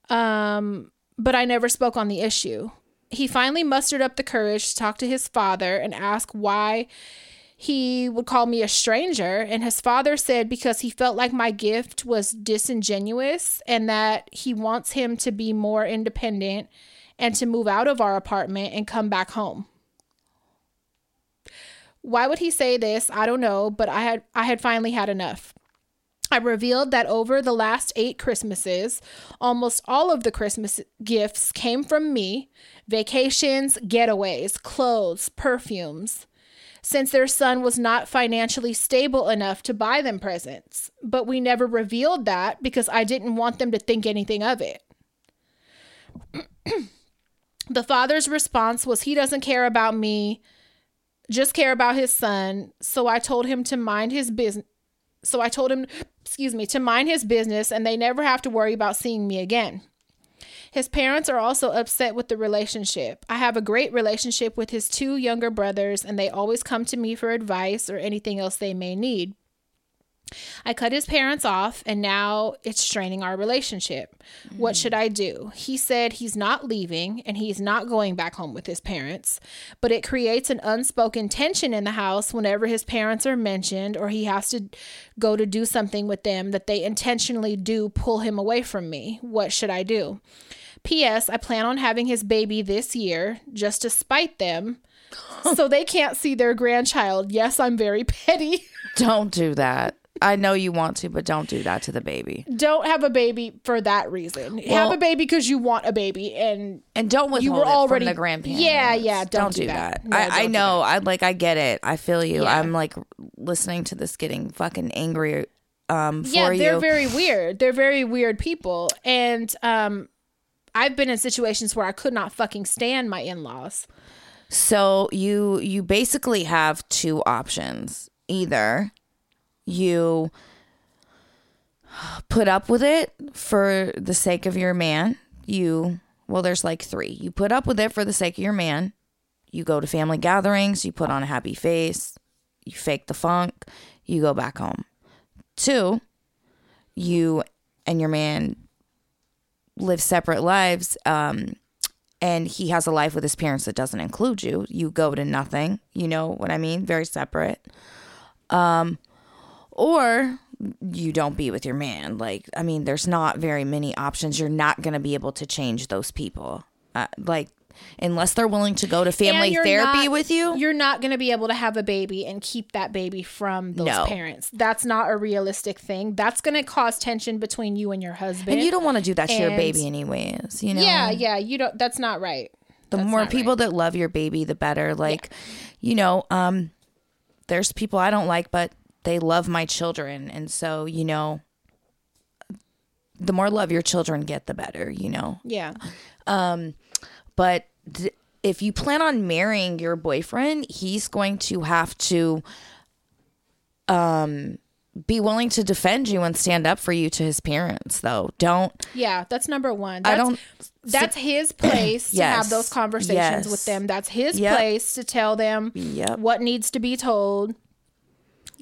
Um, but I never spoke on the issue. He finally mustered up the courage to talk to his father and ask why he would call me a stranger. And his father said because he felt like my gift was disingenuous and that he wants him to be more independent and to move out of our apartment and come back home. Why would he say this? I don't know, but I had I had finally had enough. I revealed that over the last 8 Christmases, almost all of the Christmas gifts came from me. Vacations, getaways, clothes, perfumes. Since their son was not financially stable enough to buy them presents, but we never revealed that because I didn't want them to think anything of it. the father's response was he doesn't care about me just care about his son. So I told him to mind his business. So I told him, excuse me, to mind his business and they never have to worry about seeing me again. His parents are also upset with the relationship. I have a great relationship with his two younger brothers and they always come to me for advice or anything else they may need. I cut his parents off and now it's straining our relationship. What mm. should I do? He said he's not leaving and he's not going back home with his parents, but it creates an unspoken tension in the house whenever his parents are mentioned or he has to go to do something with them that they intentionally do pull him away from me. What should I do? P.S. I plan on having his baby this year just to spite them so they can't see their grandchild. Yes, I'm very petty. Don't do that. I know you want to, but don't do that to the baby. don't have a baby for that reason. have a baby because you want a baby, and And don't withhold You were it already- from the grandparents. Yeah, yeah, don't do do that. that. No, I, don't I know. I like. I get it. I feel you. Yeah. I'm like listening to this, getting fucking angry. Um, for yeah, they're you. very weird. They're very weird people, and um, I've been in situations where I could not fucking stand my in laws. So you you basically have two options. Either you put up with it for the sake of your man. You well there's like 3. You put up with it for the sake of your man. You go to family gatherings, you put on a happy face, you fake the funk, you go back home. 2, you and your man live separate lives um and he has a life with his parents that doesn't include you you go to nothing you know what i mean very separate um or you don't be with your man like i mean there's not very many options you're not going to be able to change those people uh, like unless they're willing to go to family therapy not- with you You're not going to be able to have a baby and keep that baby from those No. parents. That's not a realistic thing. That's going to cause tension between you and your husband. and you don't want to do that to your baby anyways you know yeah, yeah, you don't. That's not right. the That's more people right. that love your baby the better like you know um there's people i don't like but they love my children and so you know the more love your children get the better you know Yeah. but d- if you plan on marrying your boyfriend he's going to have to um be willing to defend you and stand up for you to his parents though don't Yeah, that's number one. i That's, don't That's his place to have those conversations Yes. with them. That's his Yep. place to tell them Yep. what needs to be told.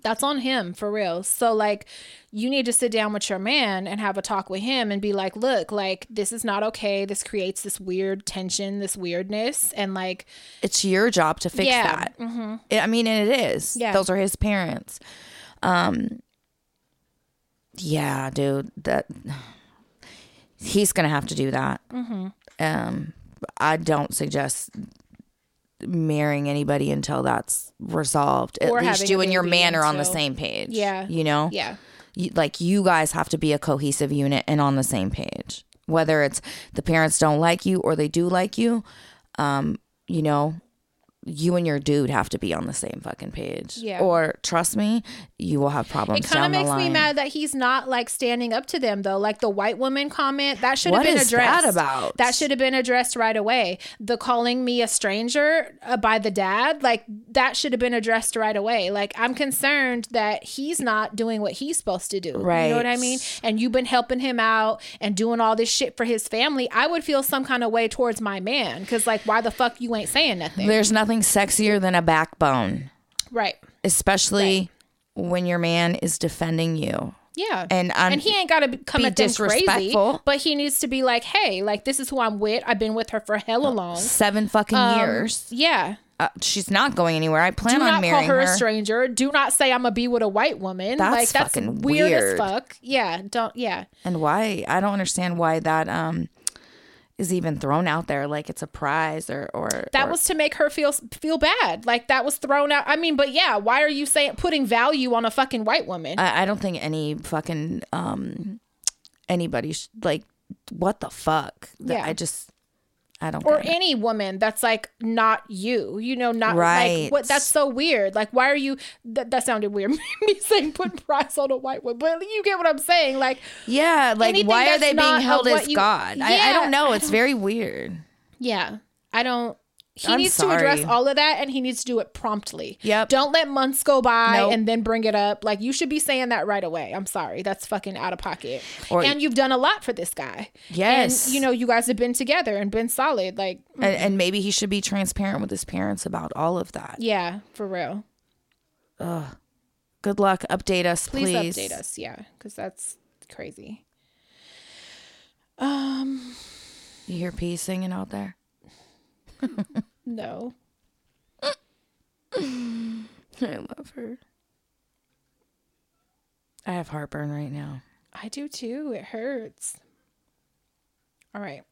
That's on him for real. So like you need to sit down with your man and have a talk with him and be like, "Look, like this is not okay. This creates this weird tension, this weirdness." And like It's your job to fix Yeah, mm-hmm. that. I mean, and it is. Yeah. Those are his parents. Um Yeah, dude. That he's gonna have to do that. Mm-hmm. Um I don't suggest marrying anybody until that's resolved. At Or least you and your man are on the same page. Yeah. You know? yeah. you, like you guys have to be a cohesive unit and on the same page whether it's the parents don't like you or they do like you um you know you and your dude have to be on the same fucking page Yeah. or trust me you will have problems It kind of makes me mad that he's not like standing up to them though. Like the white woman comment, that should have been is that addressed. about? That should have been addressed right away. The calling me a stranger uh, by the dad, like that should have been addressed right away. Like I'm concerned that he's not doing what he's supposed to do. Right. You know what I mean? And you've been helping him out and doing all this shit for his family. I would feel some kind of way towards my man because like why the fuck you ain't saying nothing? there's nothing sexier than a backbone right. especially when your man is defending you Yeah. And un- and he ain't got to come be at them crazy, disrespectful. but he needs to be like, hey, like this is who I'm with. I've been with her for hella long. seven fucking Um, years Yeah. uh, she's not going anywhere i plan Do on not call marrying her, her, a stranger. Do not say I'm gonna be with a white woman. That's like that's fucking weird, weird. as fuck. Yeah. Don't. Yeah. and why i don't understand why that um is even thrown out there like it's a prize or or That or- was to make her feel feel bad. Like that was thrown out. I mean, but yeah, why are you saying putting value on a fucking white woman? I, I don't think any fucking um anybody sh- like what the fuck Yeah. i just i don't or any woman that's like not you you know not Right. like what that's so weird. Like why are you that, that sounded weird. Me saying putting price on a white woman but you get what i'm saying. Like yeah like why are they being held as you- god? I, I don't know. It's very weird. Yeah. I don't he I'm needs to address all of that and he needs to do it promptly. Yep. don't let months go by Nope. and then bring it up. Like you should be saying that right away. I'm sorry. That's fucking out of pocket. Or- and you've done a lot for this guy. Yes. and you know you guys have been together and been solid like and, and maybe he should be transparent with his parents about all of that. Yeah for real. Ugh. good luck. Update us please, please, update us. Yeah because that's crazy. Um. You hear P singing out there no. I love her. I have heartburn right now. I do too. It hurts. All right.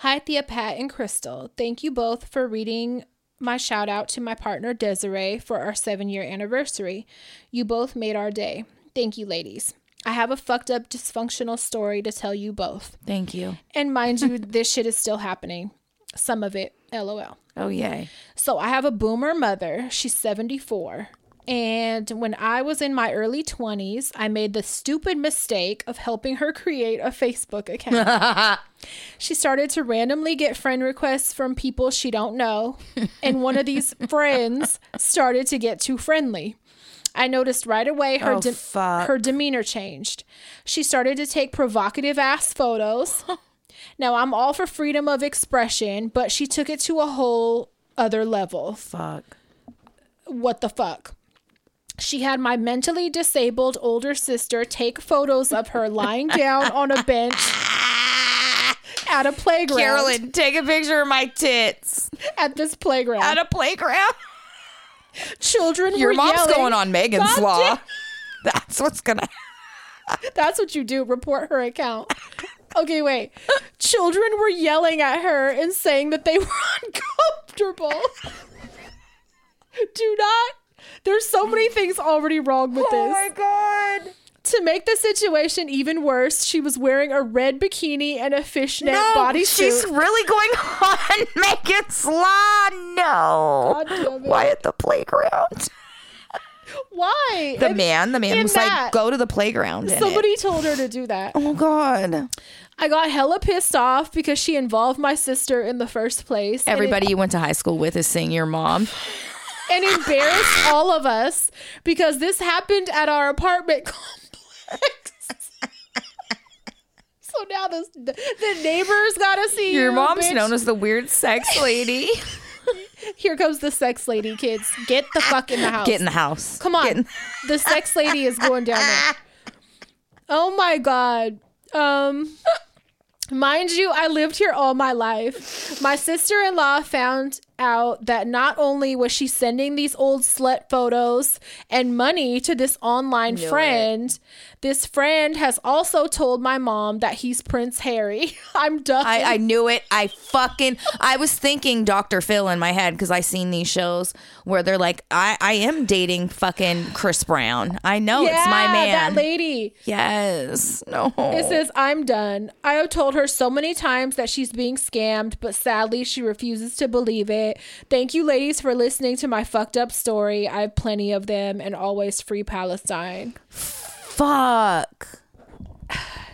Hi thea pat and crystal. Thank you both for reading my shout out to my partner desiree for our seven year anniversary. You both made our day. Thank you ladies. I have a fucked up dysfunctional story to tell you both. Thank you. And mind you this shit is still happening some of it lol oh yay So I have a boomer mother. She's 74. And when I was in my early 20s, I made the stupid mistake of helping her create a Facebook account. she started to randomly get friend requests from people she don't know, and one of these friends started to get too friendly. I noticed right away her Oh, de- her demeanor changed. She started to take provocative ass photos. now I'm all for freedom of expression, but she took it to a whole other level. fuck What the fuck? She had my mentally disabled older sister take photos of her lying down on a bench at a playground. Carolyn, take a picture of my tits At this playground. at a playground. Children Your mom's yelling. going on Megan's Law. That's what's gonna. That's what you do. Report her account. Okay, wait. Children were yelling at her and saying that they were uncomfortable. do not. There's so many things already wrong with oh this. Oh my god! To make the situation even worse, she was wearing a red bikini and a fishnet No, bodysuit. she's really going on Megan's Law. No. God damn it. Why at the playground? Why? The And man, the man was that- like, "Go to the playground." Somebody told her to do that. Oh god! I got hella pissed off because she involved my sister in the first place. and it- Everybody you went to high school with is seeing your mom. and embarrassed all of us because this happened at our apartment complex. so now this, the neighbors gotta see Your you, mom's bitch. known as the weird sex lady. Here comes the sex lady, kids. Get the fuck in the house. Get in the house. Come on. In- the sex lady is going down there. Oh my god. Um mind you, I lived here all my life. My sister-in-law found out that not only was she sending these old slut photos and money to this online Knew it. friend, this friend has also told my mom that he's Prince Harry. I'm done. I, I knew it. I fucking I was thinking Dr. Phil in my head because I seen these shows where they're like, I, I am dating fucking Chris Brown. I know it's my man. That lady. yes. No. It says, I'm done. I have told her so many times that she's being scammed, but sadly, she refuses to believe it. Thank you, ladies, for listening to my fucked up story. I have plenty of them and always free Palestine. Fuck.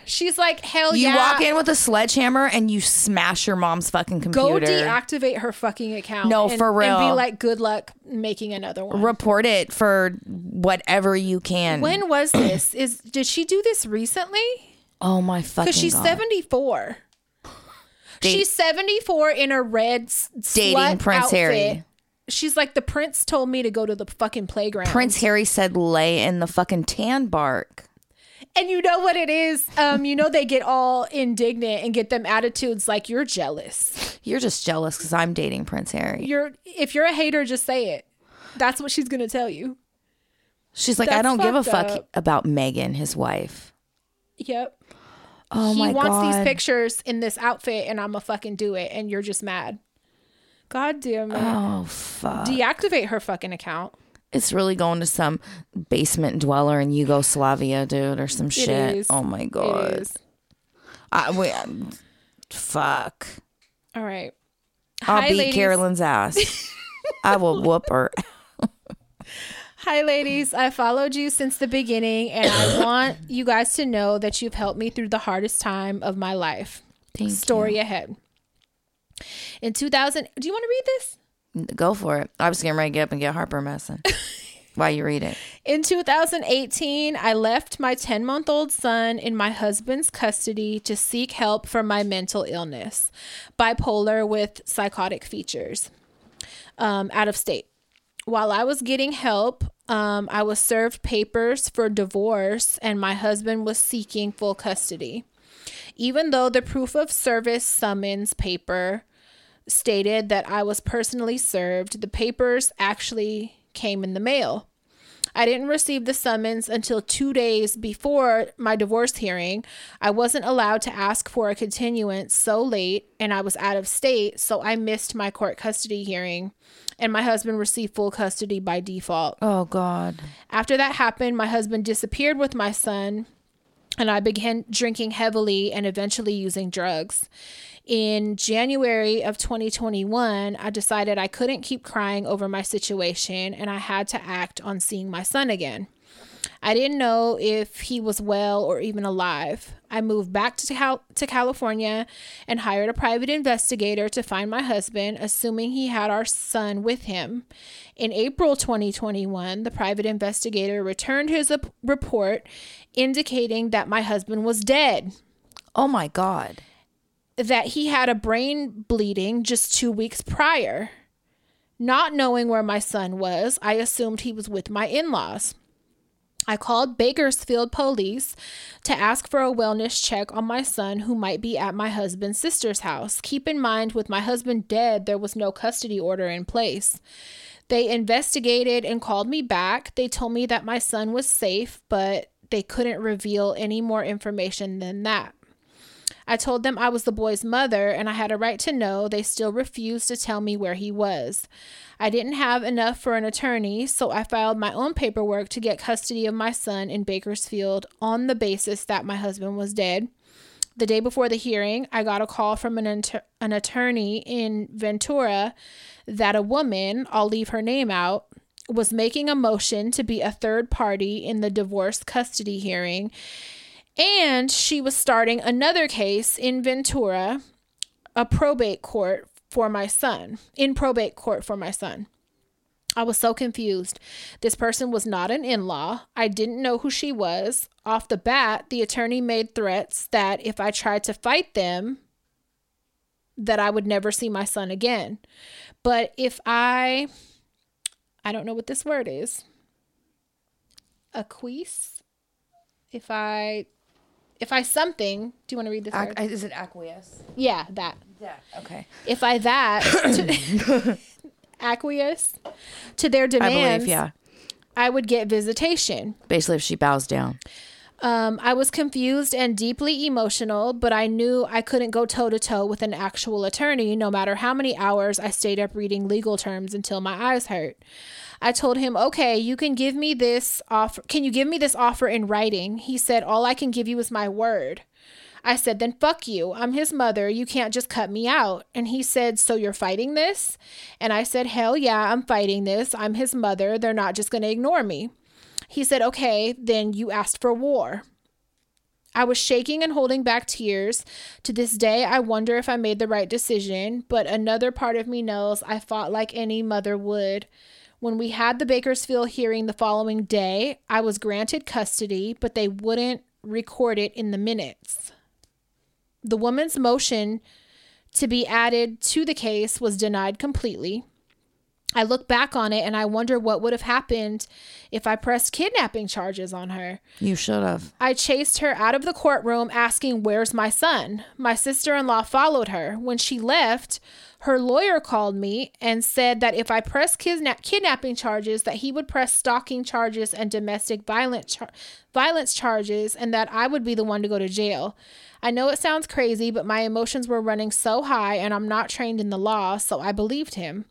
She's like, hell You yeah. You walk in with a sledgehammer and you smash your mom's fucking computer. Go deactivate her fucking account. No, and- for And be real. like, good luck making another one. Report it for whatever you can. when was this? Is did she do this recently? oh my fucking Because she's God. 74. Date- she's 74 in a red Dating Prince outfit. Harry. She's like, the prince told me to go to the fucking playground. Prince Harry said lay in the fucking tan bark. And you know what it is? Um, you know they get all indignant and get them attitudes like you're jealous. You're just jealous because I'm dating Prince Harry. You're if you're a hater, just say it. That's what she's gonna tell you. She's like, I don't give a fuck up. about Meghan, his wife. Yep. Oh he my wants god. these pictures in this outfit and I'ma fucking do it and you're just mad. God damn it. Oh fuck. Deactivate her fucking account. It's really going to some basement dweller in Yugoslavia, dude, or some shit. is. Oh my god. It is. I, we, um, fuck. All right. I'll Hi, beat ladies. Carolyn's ass. I will whoop her. Hi, ladies. I followed you since the beginning, and I want you guys to know that you've helped me through the hardest time of my life. Thank Story ahead. In 2000, do you want to read this? Go for it. I was getting ready to get up and get Harper messing while you read it. In 2018, I left my 10 month old son in my husband's custody to seek help for my mental illness, bipolar with psychotic features, um, out of state. While I was getting help, um, I was served papers for divorce, and my husband was seeking full custody. Even though the proof of service summons paper stated that I was personally served, the papers actually came in the mail. I didn't receive the summons until two days before my divorce hearing. I wasn't allowed to ask for a continuance so late, and I was out of state, so I missed my court custody hearing, and my husband received full custody by default. Oh God. After that happened, my husband disappeared with my son, and I began drinking heavily and eventually using drugs. In January of 2021, I decided I couldn't keep crying over my situation and I had to act on seeing my son again. I didn't know if he was well or even alive. I moved back to, Cal- to California and hired a private investigator to find my husband, assuming he had our son with him. In April 2021, the private investigator returned his ap- report indicating that my husband was dead, Oh my God. that he had a brain bleeding just two weeks prior. Not knowing where my son was, I assumed he was with my in laws. I called Bakersfield police to ask for a wellness check on my son who might be at my husband's sister's house. Keep in mind, with my husband dead, there was no custody order in place. They investigated and called me back. They told me that my son was safe, but they couldn't reveal any more information than that. I told them I was the boy's mother and I had a right to know. They still refused to tell me where he was. I didn't have enough for an attorney, so I filed my own paperwork to get custody of my son in Bakersfield on the basis that my husband was dead. The day before the hearing, I got a call from an, inter- an attorney in Ventura that a woman, I'll leave her name out, was making a motion to be a third party in the divorce custody hearing and she was starting another case in Ventura, a probate court for my son, in probate court for my son. I was so confused. This person was not an in law. I didn't know who she was. Off the bat, the attorney made threats that if I tried to fight them, that I would never see my son again. But if I, I don't know what this word is, acquiesce, if I, if I something, do you want to read this Ac- word? is it acquiesce? yeah, that. Yeah. Okay. If I that, to, acquiesce to their I believe. Yeah. I would get visitation. Basically, if she bows down. Um, I was confused and deeply emotional, but I knew I couldn't go toe to toe with an actual attorney, no matter how many hours I stayed up reading legal terms until my eyes hurt. I told him, "Okay, you can give me this offer. Can you give me this offer in writing?" He said, "All I can give you is my word." I said, "Then fuck you. I'm his mother. You can't just cut me out." And he said, "So you're fighting this?" And I said, "Hell yeah, I'm fighting this. I'm his mother. They're not just going to ignore me." He said, Okay, then you asked for war. I was shaking and holding back tears. To this day, I wonder if I made the right decision, but another part of me knows I fought like any mother would. When we had the Bakersfield hearing the following day, I was granted custody, but they wouldn't record it in the minutes. The woman's motion to be added to the case was denied completely. I look back on it and I wonder what would have happened if I pressed kidnapping charges on her. You should have. I chased her out of the courtroom asking, Where's my son? My sister in law followed her. When she left, her lawyer called me and said that if I pressed kidna- kidnapping charges, that he would press stalking charges and domestic violence, char- violence charges, and that I would be the one to go to jail. I know it sounds crazy, but my emotions were running so high, and I'm not trained in the law, so I believed him.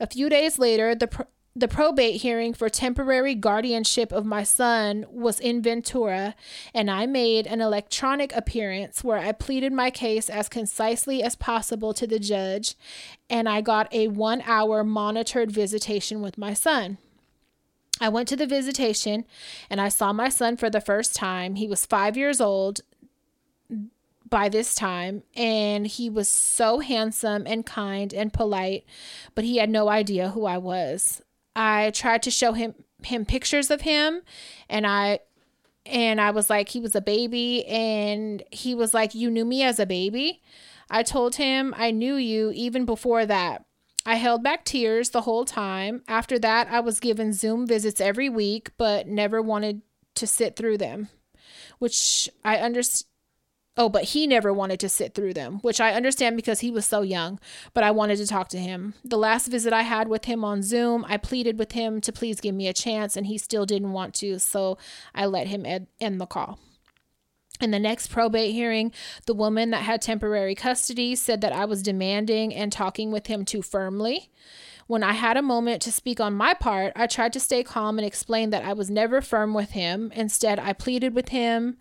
A few days later, the pr- the probate hearing for temporary guardianship of my son was in Ventura, and I made an electronic appearance where I pleaded my case as concisely as possible to the judge, and I got a one hour monitored visitation with my son. I went to the visitation and I saw my son for the first time. He was five years old by this time and he was so handsome and kind and polite but he had no idea who I was. I tried to show him him pictures of him and I and I was like he was a baby and he was like you knew me as a baby. I told him I knew you even before that. I held back tears the whole time. After that, I was given Zoom visits every week but never wanted to sit through them, which I understand Oh, but he never wanted to sit through them, which I understand because he was so young, but I wanted to talk to him. The last visit I had with him on Zoom, I pleaded with him to please give me a chance, and he still didn't want to, so I let him ed- end the call. In the next probate hearing, the woman that had temporary custody said that I was demanding and talking with him too firmly. When I had a moment to speak on my part, I tried to stay calm and explain that I was never firm with him. Instead, I pleaded with him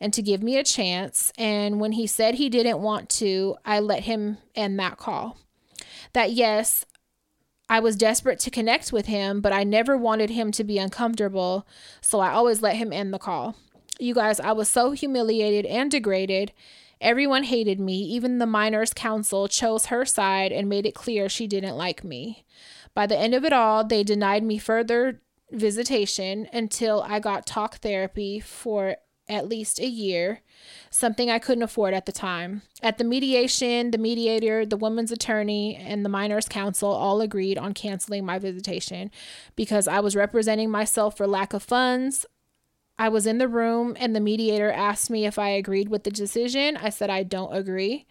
and to give me a chance. And when he said he didn't want to, I let him end that call. That yes, I was desperate to connect with him, but I never wanted him to be uncomfortable, so I always let him end the call. You guys, I was so humiliated and degraded. Everyone hated me. Even the minors' counsel chose her side and made it clear she didn't like me. By the end of it all, they denied me further visitation until I got talk therapy for at least a year, something I couldn't afford at the time. At the mediation, the mediator, the woman's attorney, and the minors' counsel all agreed on canceling my visitation because I was representing myself for lack of funds. I was in the room and the mediator asked me if I agreed with the decision. I said I don't agree.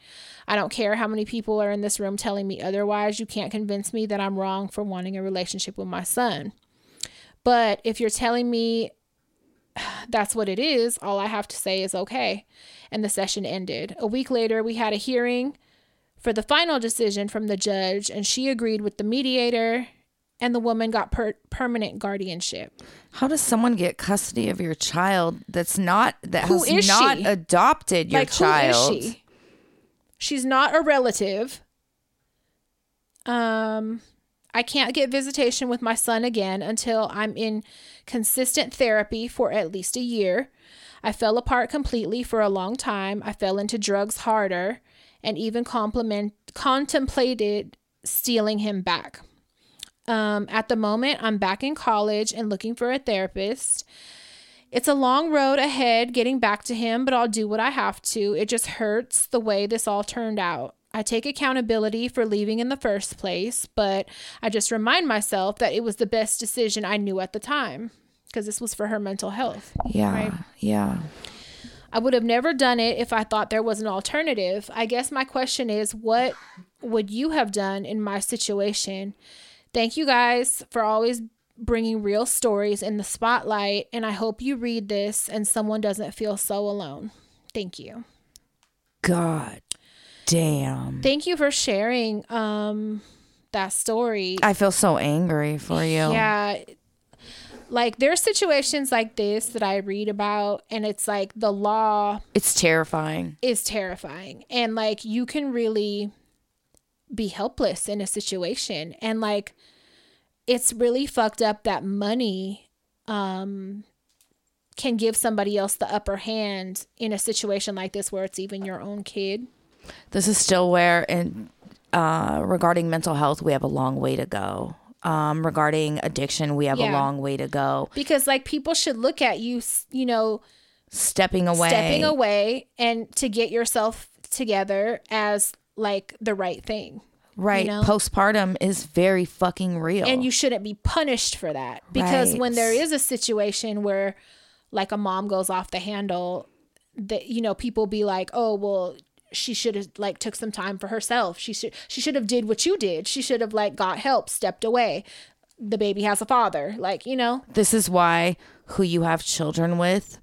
I don't care how many people are in this room telling me otherwise. You can't convince me that I'm wrong for wanting a relationship with my son. But if you're telling me that's what it is, all I have to say is okay. And the session ended. A week later, we had a hearing for the final decision from the judge, and she agreed with the mediator, and the woman got per- permanent guardianship. How does someone get custody of your child that's not that Who has not she? adopted your like, child? who is she? She's not a relative. Um, I can't get visitation with my son again until I'm in consistent therapy for at least a year. I fell apart completely for a long time. I fell into drugs harder and even contemplated stealing him back. Um, at the moment, I'm back in college and looking for a therapist. It's a long road ahead getting back to him, but I'll do what I have to. It just hurts the way this all turned out. I take accountability for leaving in the first place, but I just remind myself that it was the best decision I knew at the time because this was for her mental health. Yeah. Right. Yeah. I would have never done it if I thought there was an alternative. I guess my question is what would you have done in my situation? Thank you guys for always bringing real stories in the spotlight, and I hope you read this and someone doesn't feel so alone. Thank you. God damn. Thank you for sharing um that story. I feel so angry for you. Yeah. Like there's situations like this that I read about and it's like the law It's terrifying. is terrifying and like you can really be helpless in a situation and like it's really fucked up that money um can give somebody else the upper hand in a situation like this where it's even your own kid. This is still where, in uh, regarding mental health, we have a long way to go. Um, regarding addiction, we have a long way to go. Because like people should look at you, you know, Stepping away. stepping away and to get yourself together as like the right thing. Right. know? Postpartum is very fucking real. and you shouldn't be punished for that because when there is a situation where like a mom goes off the handle that you know people be like oh well she should have like took some time for herself. She should she should have did what you did. She should have like got help stepped away. The baby has a father. Like you know? This is why who you have children with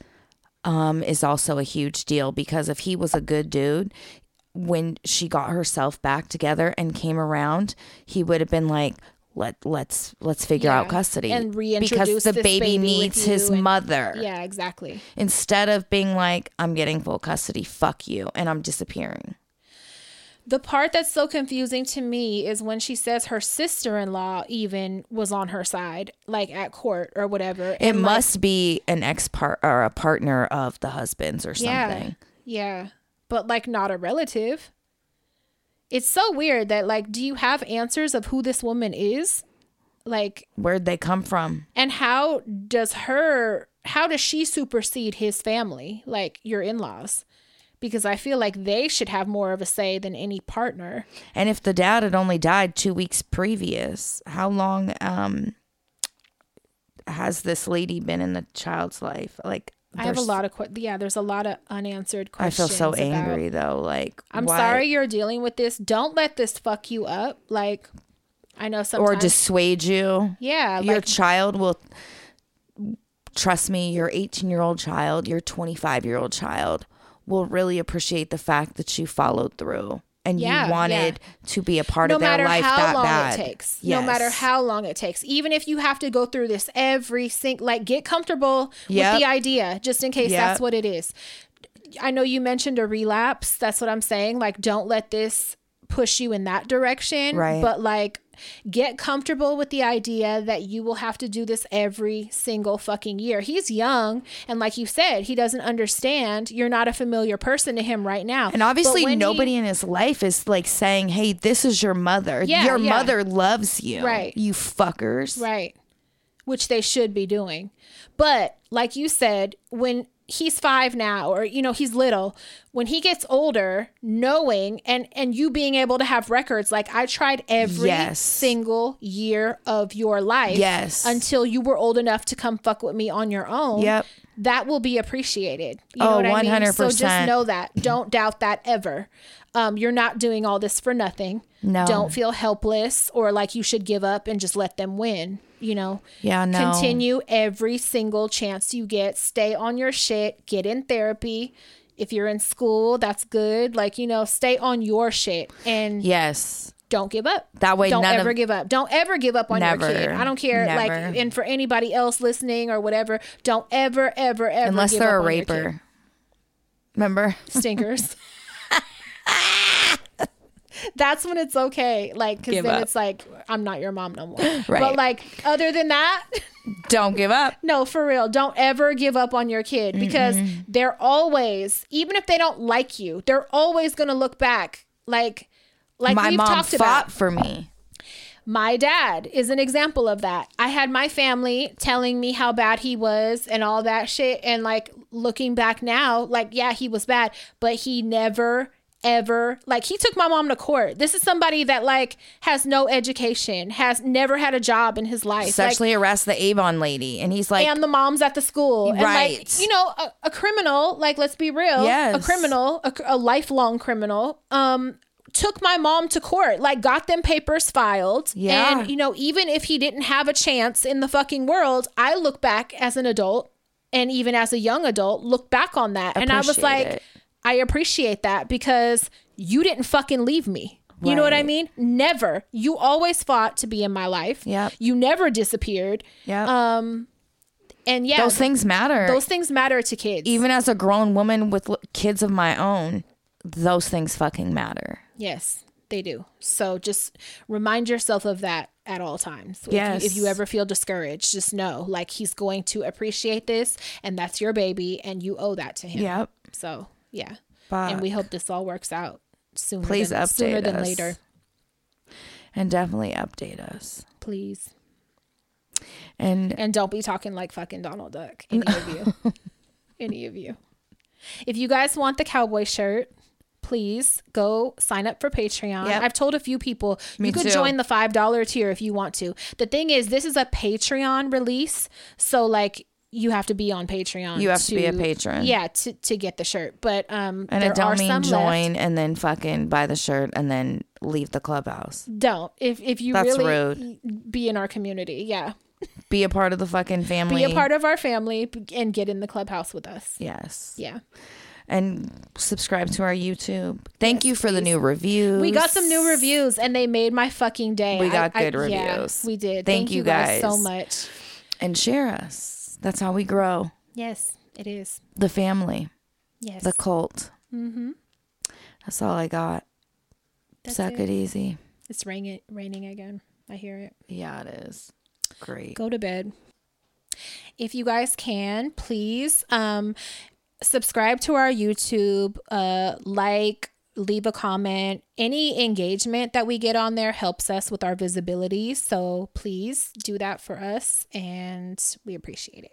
um, is also a huge deal because if he was a good dude, when she got herself back together and came around, he would have been like, "Let let's let's figure out custody And because reintroduce the this baby, baby needs his and- mother." yeah exactly Instead of being like, "I'm getting full custody, fuck you," and I'm disappearing. The part that's so confusing to me is when she says her sister in law even was on her side, like at court or whatever. It like, must be an ex part or a partner of the husband's or yeah, something. yeah, but like not a relative. It's so weird that like, do you have answers of who this woman is? Like, Where'd they come from? and how does her, how does she supersede his family, like your in laws? Because I feel like they should have more of a say than any partner. And if the dad had only died two weeks previous, how long um has this lady been in the child's life? Like I have a lot of que- yeah. There's a lot of unanswered questions. I feel so about- angry though. Like I'm why- sorry you're dealing with this. Don't let this fuck you up. Like I know sometimes. or dissuade you. yeah, your like child will trust me, your 18 year old child, your 25 year old child will really appreciate the fact that you followed through and Yeah, you wanted to be a part no of their matter life how that long bad. it takes. No matter how long it takes. Even if you have to go through this every single like get comfortable Yep. with the idea just in case Yep. that's what it is. I know you mentioned a relapse. That's what I'm saying. Like don't let this push you in that direction. Right. But like get comfortable with the idea that you will have to do this every single fucking year. He's young and like you said, he doesn't understand. You're not a familiar person to him right now. And obviously, when he- nobody in his life is like saying, "Hey, this is your mother. Yeah, your yeah. mother loves you, Right. You fuckers." Right. Which they should be doing. But like you said, when he's 5 now or you know, he's little, when he gets older, knowing and and you being able to have records like I tried every Yes. single year of your life Yes. until you were old enough to come fuck with me on your own. Yep. That will be appreciated. You Oh, know what I mean? 100%. So just know that. Don't doubt that ever. Um, you're not doing all this for nothing. No. Don't feel helpless or like you should give up and just let them win. You know, Yeah, no. continue every single chance you get. Stay on your shit. Get in therapy. If you're in school, that's good. Like, you know, stay on your shit and Yes. don't give up. That way don't ever of- give up. Don't ever give up on Never. your kid. I don't care. Like, and for anybody else listening or whatever, don't ever, ever, ever Unless give they're up a raper. Remember? Stinkers. That's when it's okay. Like, because then up. it's like, I'm not your mom no more. Right. But like, other than that, Don't give up. no, for real. Don't ever give up on your kid because they're always, even if they don't like you, they're always going to look back like, like My we've mom talked fought about. for me. My dad is an example of that. I had my family telling me how bad he was and all that shit. And like looking back now, like, yeah, he was bad, but he never, ever like he took my mom to court. This is somebody that like has no education, has never had a job in his life. Sexually harassed the Avon lady, and he's like, and the moms at the school, and Right. like you know, a, a criminal. Like, let's be real, Yes. a criminal, a, a lifelong criminal. Um, took my mom to court, like got them papers filed. Yeah. and you know, even if he didn't have a chance in the fucking world, I look back as an adult, and even as a young adult, look back on that, and I was like, it. I appreciate that because you didn't fucking leave me. You know what I mean? Never. You always fought to be in my life. Yep. You never disappeared. yeah, Um, And yeah, those things matter. those things matter to kids. Even as a grown woman with l- kids of my own, those things fucking matter. yes, they do. So just remind yourself of that at all times. If you- Yes. If you, ever feel discouraged, just know like he's going to appreciate this and that's your baby and you owe that to him. Yep. So yeah. Fuck. And we hope this all works out sooner Please than, sooner update than us. later. And definitely update us. Please. And And don't be talking like fucking Donald Duck. Any of you. Any of you. If you guys want the cowboy shirt, please go sign up for Patreon. Yep. I've told a few people Me you could too. join the $5 tier if you want to. The thing is, this is a Patreon release. So, like, you have to be on Patreon. You have to be a patron. Yeah, to, to get the shirt. But um, and there it don't mean some join left. and then fucking buy the shirt and then leave the clubhouse. Don't. If if you That's really be in our community, yeah, Be a part of the fucking family. be a part of our family and get in the clubhouse with us. Yes. Yeah. And subscribe to our YouTube. Thank you for the new reviews. We got some new reviews and they made my fucking day. We got I- good I- yeah, reviews. we did. Thank Thank, you you guys. so much. And share us. That's how we grow. Yes, it is. The family. Yes. The cult. Mm-hmm. That's all I got. That's Suck it. it easy. It's raining raining again. I hear it. Yeah, it is. Great. Go to bed. If you guys can, please um subscribe to our YouTube, uh like leave a comment. Any engagement that we get on there helps us with our visibility. So please do that for us and we appreciate it.